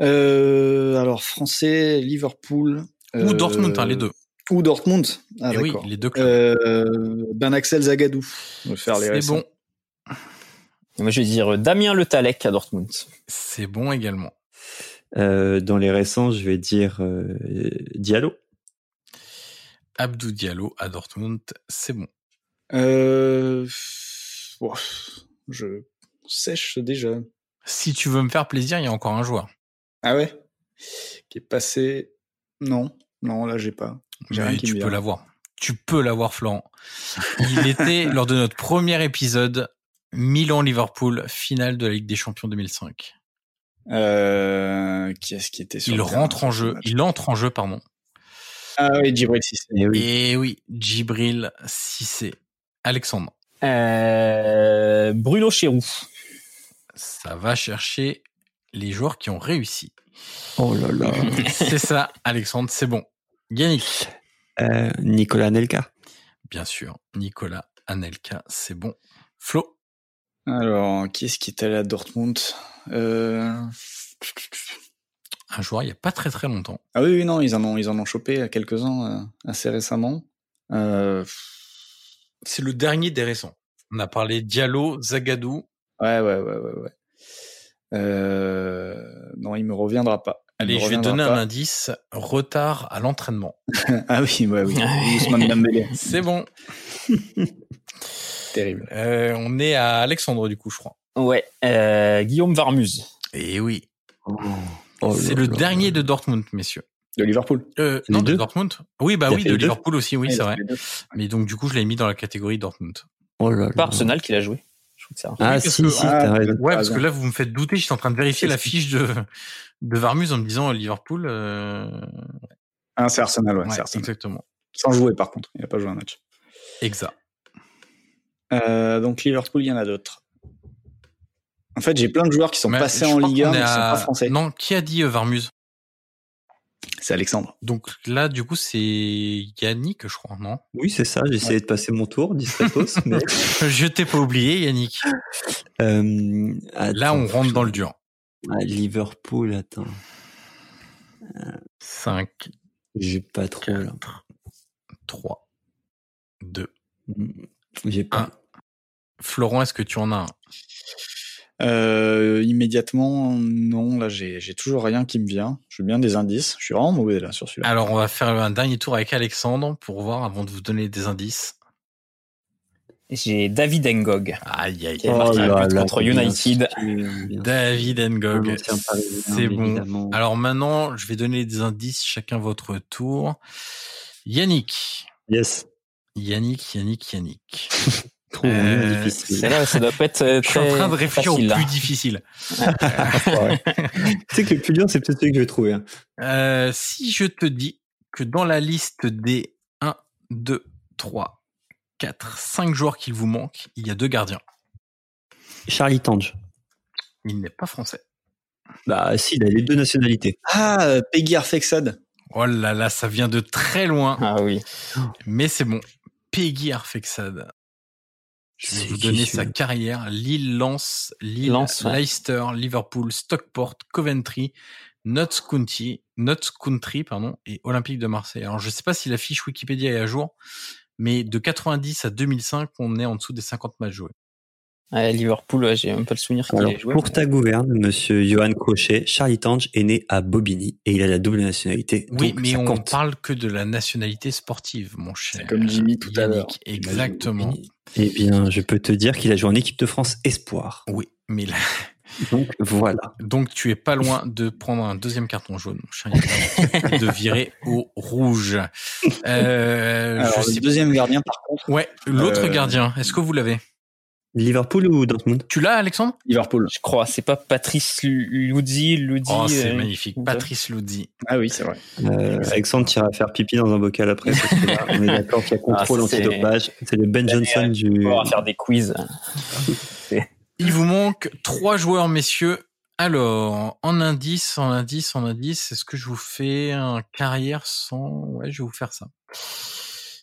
Euh, alors, français, Liverpool. Ou euh, Dortmund, hein, les deux. Ou Dortmund. Ah, oui, les deux clubs. Euh, ben Axel Zagadou. C'est bon. Moi, je vais dire Damien Le Talec à Dortmund. C'est bon également. Euh, dans les récents, je vais dire euh, Diallo. Abdou Diallo à Dortmund, c'est bon. Euh, bon, je sèche déjà. Si tu veux me faire plaisir, il y a encore un joueur. Ah ouais? Qui est passé? Non, non, là j'ai pas. Mais tu peux l'avoir. Tu peux l'avoir, Florent. Il était [LAUGHS] lors de notre premier épisode Milan-Liverpool, finale de la Ligue des Champions 2005. Euh, qui est-ce qui était sur Il rentre en jeu. Il entre en jeu, pardon. Ah oui, Djibril Cissé. Et oui, Et oui Djibril Cissé. Alexandre. Euh, Bruno Chéroux. Ça va chercher les joueurs qui ont réussi. Oh là là. [LAUGHS] c'est ça, Alexandre, c'est bon. Yannick. Euh, Nicolas Anelka. Bien sûr, Nicolas Anelka, c'est bon. Flo. Alors, qui est-ce qui est allé à Dortmund? Euh... Un joueur il n'y a pas très très longtemps. Ah oui, oui, non, ils en ont, ils en ont chopé à quelques-uns euh, assez récemment. Euh... C'est le dernier des récents. On a parlé Diallo, Zagadou. Ouais, ouais, ouais, ouais, ouais. Euh... Non, il me reviendra pas. Il Allez, je vais donner pas. un indice. Retard à l'entraînement. [LAUGHS] ah oui, ouais, oui. [LAUGHS] C'est bon. [LAUGHS] Terrible. Euh, on est à Alexandre du coup, je crois. Ouais. Euh, Guillaume Varmuse. Et oui. Oh. Oh c'est le là dernier là. de Dortmund, messieurs. De Liverpool euh, Non, de Dortmund. Oui, bah oui, de Liverpool deux. aussi, oui, c'est vrai. Mais donc, du coup, je l'ai mis dans la catégorie Dortmund. Oh là là. Pas Arsenal qui l'a joué. Ah, oui, si, que, si, ah, raison. Ouais, parce que là, vous me faites douter. J'étais en train de vérifier la fiche de, de Varmuse en me disant Liverpool. Euh... Ah, c'est Arsenal, ouais, ouais c'est Arsenal. Exactement. Sans jouer, par contre. Il n'a pas joué un match. Exact. Euh, donc, Liverpool, il y en a d'autres. En fait, j'ai plein de joueurs qui sont mais passés en Ligue 1, mais qui à... sont pas français. Non, qui a dit euh, Varmuse C'est Alexandre. Donc là, du coup, c'est Yannick, je crois, non? Oui, c'est ça. J'ai essayé ouais. de passer mon tour, discretos. [LAUGHS] mais... je t'ai pas oublié, Yannick. Euh, là, on rentre dans le dur. À Liverpool, attends. 5. J'ai pas trop 4, là. 3. 2. J'ai pas. Florent, est-ce que tu en as un? Euh, immédiatement, non. Là, j'ai toujours rien qui me vient. Je veux bien des indices. Je suis vraiment mauvais là sur celui-là. Alors, on va faire un dernier tour avec Alexandre pour voir avant de vous donner des indices. J'ai David Ngog Aïe, aïe, qui a aïe. marqué un là but là, contre United. bien David. Ngog. C'est bon. évidemment. Alors maintenant, je vais donner des indices chacun votre tour. Yannick. Yes. Yannick, Yannick, Yannick. [LAUGHS] Bon, Euh, difficile. Celle-là, ça doit pas être euh, Je suis en train de réfléchir facile, au là. plus difficile. [LAUGHS] tu sais que le plus dur, c'est peut-être celui que je vais trouver. hein. Euh, si je te dis que dans la liste des 1, 2, 3, 4, 5 joueurs qu'il vous manque, il y a deux gardiens. Charlie Tange. Il n'est pas français. Bah, si, il a les deux nationalités. Ah, Peggy Arfexad. Oh là là, ça vient de très loin, Ah oui. mais c'est bon. Peggy Arfexad. Je vais vous donner sa carrière. Lille, Lens, Lille, Lens, ouais. Leicester, Liverpool, Stockport, Coventry, Notts County, Notts Country, pardon, et Olympique de Marseille. Alors, je sais pas si la fiche Wikipédia est à jour, mais de 90 à 2005, on est en dessous des 50 matchs joués. Liverpool, ouais, j'ai même pas le souvenir qu'il Alors, ait joué. pour ta gouverne, monsieur Johan Crochet, Charlie Tange est né à Bobigny et il a la double nationalité. Oui, donc mais ça on compte. parle que de la nationalité sportive, mon cher. comme Jimmy tout à l'heure. Exactement. Eh bien, je peux te dire qu'il a joué en équipe de France Espoir. Oui, mais là, Donc, [LAUGHS] voilà. donc tu es pas loin de prendre un deuxième carton jaune, mon cher Yannick, et de virer au rouge. Euh, Alors, je le sais deuxième gardien, par contre, Ouais, l'autre Euh, gardien, est-ce que vous l'avez? Liverpool ou Dortmund? Tu l'as, Alexandre? Liverpool. Je crois, c'est pas Patrice Lu- Luzzi, Luzzi. Oh, c'est euh, magnifique. Patrice Luzzi. Ah oui, c'est vrai. Euh, Alexandre tira faire pipi dans un bocal après. Parce que là, on est d'accord qu'il y a contrôle Ah, c'est- antidopage. C'est le Ben Johnson du. On va faire des quiz. Il vous manque trois joueurs, messieurs. Alors, en indice, en indice, en indice, est-ce que je vous fais un carrière sans... Ouais, je vais vous faire ça.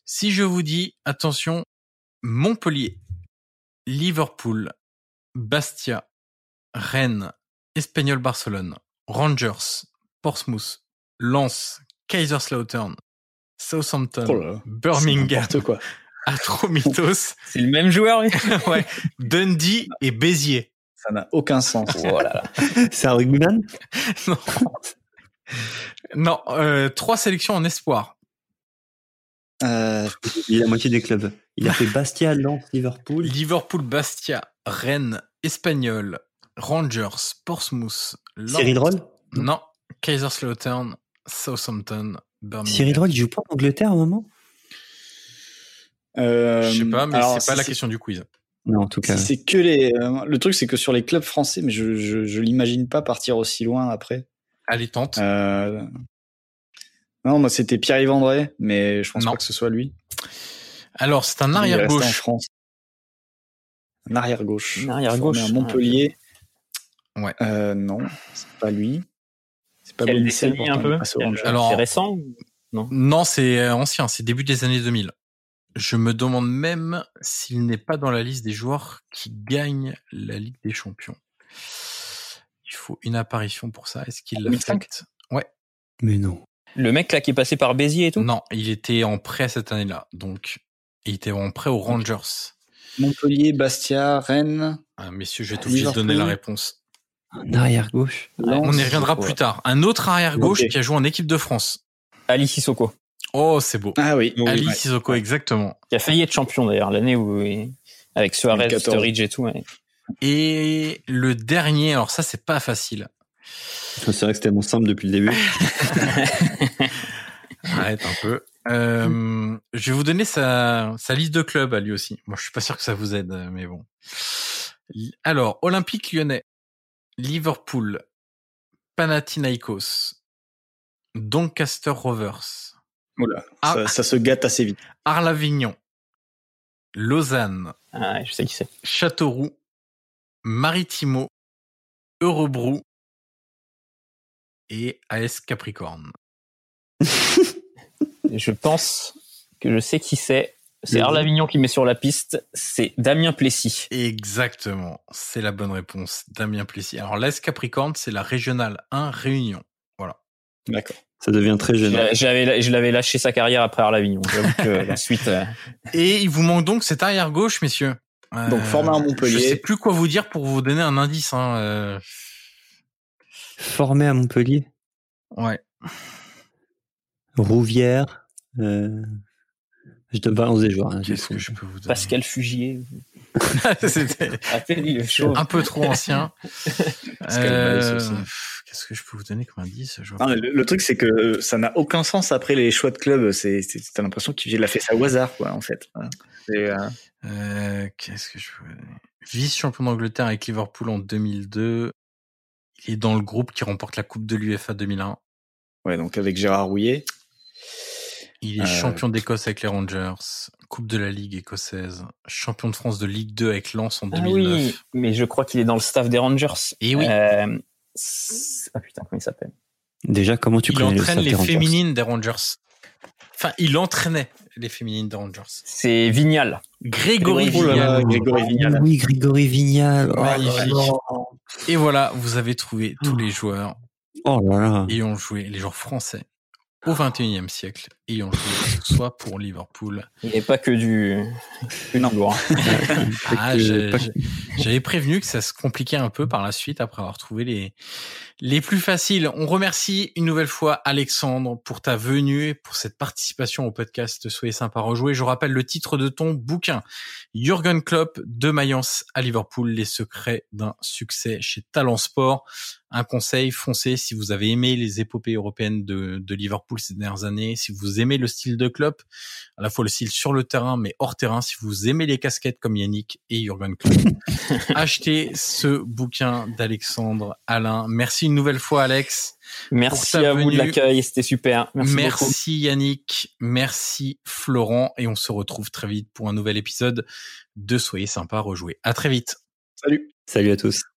Si je vous dis, attention, Montpellier, Liverpool, Bastia, Rennes, Espagnol Barcelone, Rangers, Portsmouth, Lens, Kaiserslautern, Southampton, Oh là. Birmingham, quoi. Atromitos, [LAUGHS] C'est le même joueur, [LAUGHS] ouais, Dundee et Béziers. Ça n'a aucun sens. [LAUGHS] Voilà. C'est un rugbyman? Non, non euh, trois sélections en espoir. Euh, Il a la moitié des clubs. Il a fait [LAUGHS] Bastia, Lens, Liverpool. Liverpool, Bastia, Rennes, Espagnol, Rangers, Portsmouth, Lens. Cyril Roll? Non, Kaiserslautern, Southampton, Birmingham. Cyril Roll, il joue pas en Angleterre à un moment? Euh, Je sais pas, mais alors, c'est pas si la c'est- question du quiz. Non, en tout cas. Si c'est que les. euh, le truc, c'est que sur les clubs français, mais je, je, je l'imagine pas partir aussi loin après. Allez, tente. Euh, Non, moi c'était Pierre-Yves André, mais je pense Non. pas que ce soit lui. Alors, c'est un Il est arrière resté en gauche. France. Un arrière gauche. Un arrière-gauche. À Montpellier. Ouais. Euh, non, c'est pas lui. C'est pas un peu. Alors- C'est récent Non, c'est euh, ancien, c'est début des années 2000. Je me demande même s'il n'est pas dans la liste des joueurs qui gagnent la Ligue des Champions. Il faut une apparition pour ça. Est-ce qu'il l'a 2005? fait Ouais. Mais non. Le mec là qui est passé par Béziers et tout? Non, il était en prêt cette année-là. Donc, il était en prêt aux Rangers. Montpellier, Bastia, Rennes. Ah, messieurs, je vais obligé de Liverpool. donner la réponse. Un arrière gauche. Lens. On y reviendra plus tard. Un autre arrière gauche Ok. qui a joué en équipe de France. Ali Sissoko, Oh, c'est beau. Ah oui. Ali Ouais. Sissoko, exactement. qui a failli être champion d'ailleurs l'année où avec Suarez, 2014. Sturridge et tout. ouais. Et le dernier, alors ça, c'est pas facile. C'est vrai que c'était mon simple depuis le début. [LAUGHS] Arrête un peu. Euh, je vais vous donner sa, sa liste de clubs à lui aussi. Moi, je suis pas sûr que ça vous aide, mais bon. Alors, Olympique Lyonnais, Liverpool, Panathinaikos, Doncaster Rovers, Oula, Ah. ça, ça se gâte assez vite. Arles-Avignon, Lausanne, Ah, je sais qui c'est. Châteauroux, Maritimo, Eurobrou et AS Capricorne. [LAUGHS] Je pense que je sais qui c'est. C'est Oui. Arles Avignon qui met sur la piste. C'est Damien Plessis. Exactement, c'est la bonne réponse. Damien Plessis. Alors l'AS Capricorne, c'est la régionale 1 Réunion. Voilà. D'accord. Ça devient très gênant. je l'avais lâché sa carrière après Arles Avignon. J'avoue que [LAUGHS] la suite. euh, Et il vous manque donc cet arrière gauche, messieurs. Donc formé à Montpellier. Je sais plus quoi vous dire pour vous donner un indice. Hein, euh. Formé à Montpellier. Ouais. Rouvière. Euh... Je te balance des joueurs. Hein, Qu'est-ce que je peux vous donner Pascal Fugier. [LAUGHS] C'était Appelez le show. un peu trop ancien. [LAUGHS] Pascal Euh. Qu'est-ce que je peux vous donner comme indice? Non, le, le truc, c'est que ça n'a aucun sens après les choix de club. C'est, c'est- t'as l'impression qu'il a fait ça au hasard, quoi, en fait. C'est, euh, Euh, Qu'est-ce que je peux vous donner? Vice-champion d'Angleterre avec Liverpool en 2002. Il est dans le groupe qui remporte la Coupe de l'UFA 2001. ouais, donc avec Gérard Rouillet. Il est Euh, champion d'Écosse avec les Rangers, Coupe de la Ligue écossaise, champion de France de Ligue 2 avec Lens en Ah 2009. oui, mais je crois qu'il est dans le staff des Rangers. Et oui. Euh, ah putain, comment il s'appelle? Déjà, comment tu il connais entraîne staff les des féminines des Rangers. Enfin, il entraînait les féminines des Rangers. C'est Vignal. Grégory Oh là là, Vignal. Grégory Vignal. Oui, Grégory Vignal. Oh Magnifique. Et voilà, vous avez trouvé tous les joueurs Oh là là. ayant joué, les joueurs français au 21e siècle, ayant joué soit pour Liverpool. Il avait pas que du, lourd. [LAUGHS] Ah, J'avais prévenu que ça se compliquait un peu par la suite après avoir trouvé les, les plus faciles. On remercie une nouvelle fois Alexandre pour ta venue et pour cette participation au podcast Soyez sympa rejouer. Je rappelle le titre de ton bouquin. Jürgen Klopp de Mayence à Liverpool, les secrets d'un succès chez Talent Sport. Un conseil, foncez si vous avez aimé les épopées européennes de, de Liverpool ces dernières années, si vous aimez le style de Klopp, à la fois le style sur le terrain mais hors terrain, si vous aimez les casquettes comme Yannick et Jürgen Klopp. [LAUGHS] Achetez ce bouquin d'Alexandre Alain. Merci une nouvelle fois Alex. Merci à vous de l'accueil, c'était super. Merci, Merci, beaucoup. Yannick, merci Florent et on se retrouve très vite pour un nouvel épisode de Soyez sympa rejouer. À très vite. Salut. Salut à tous.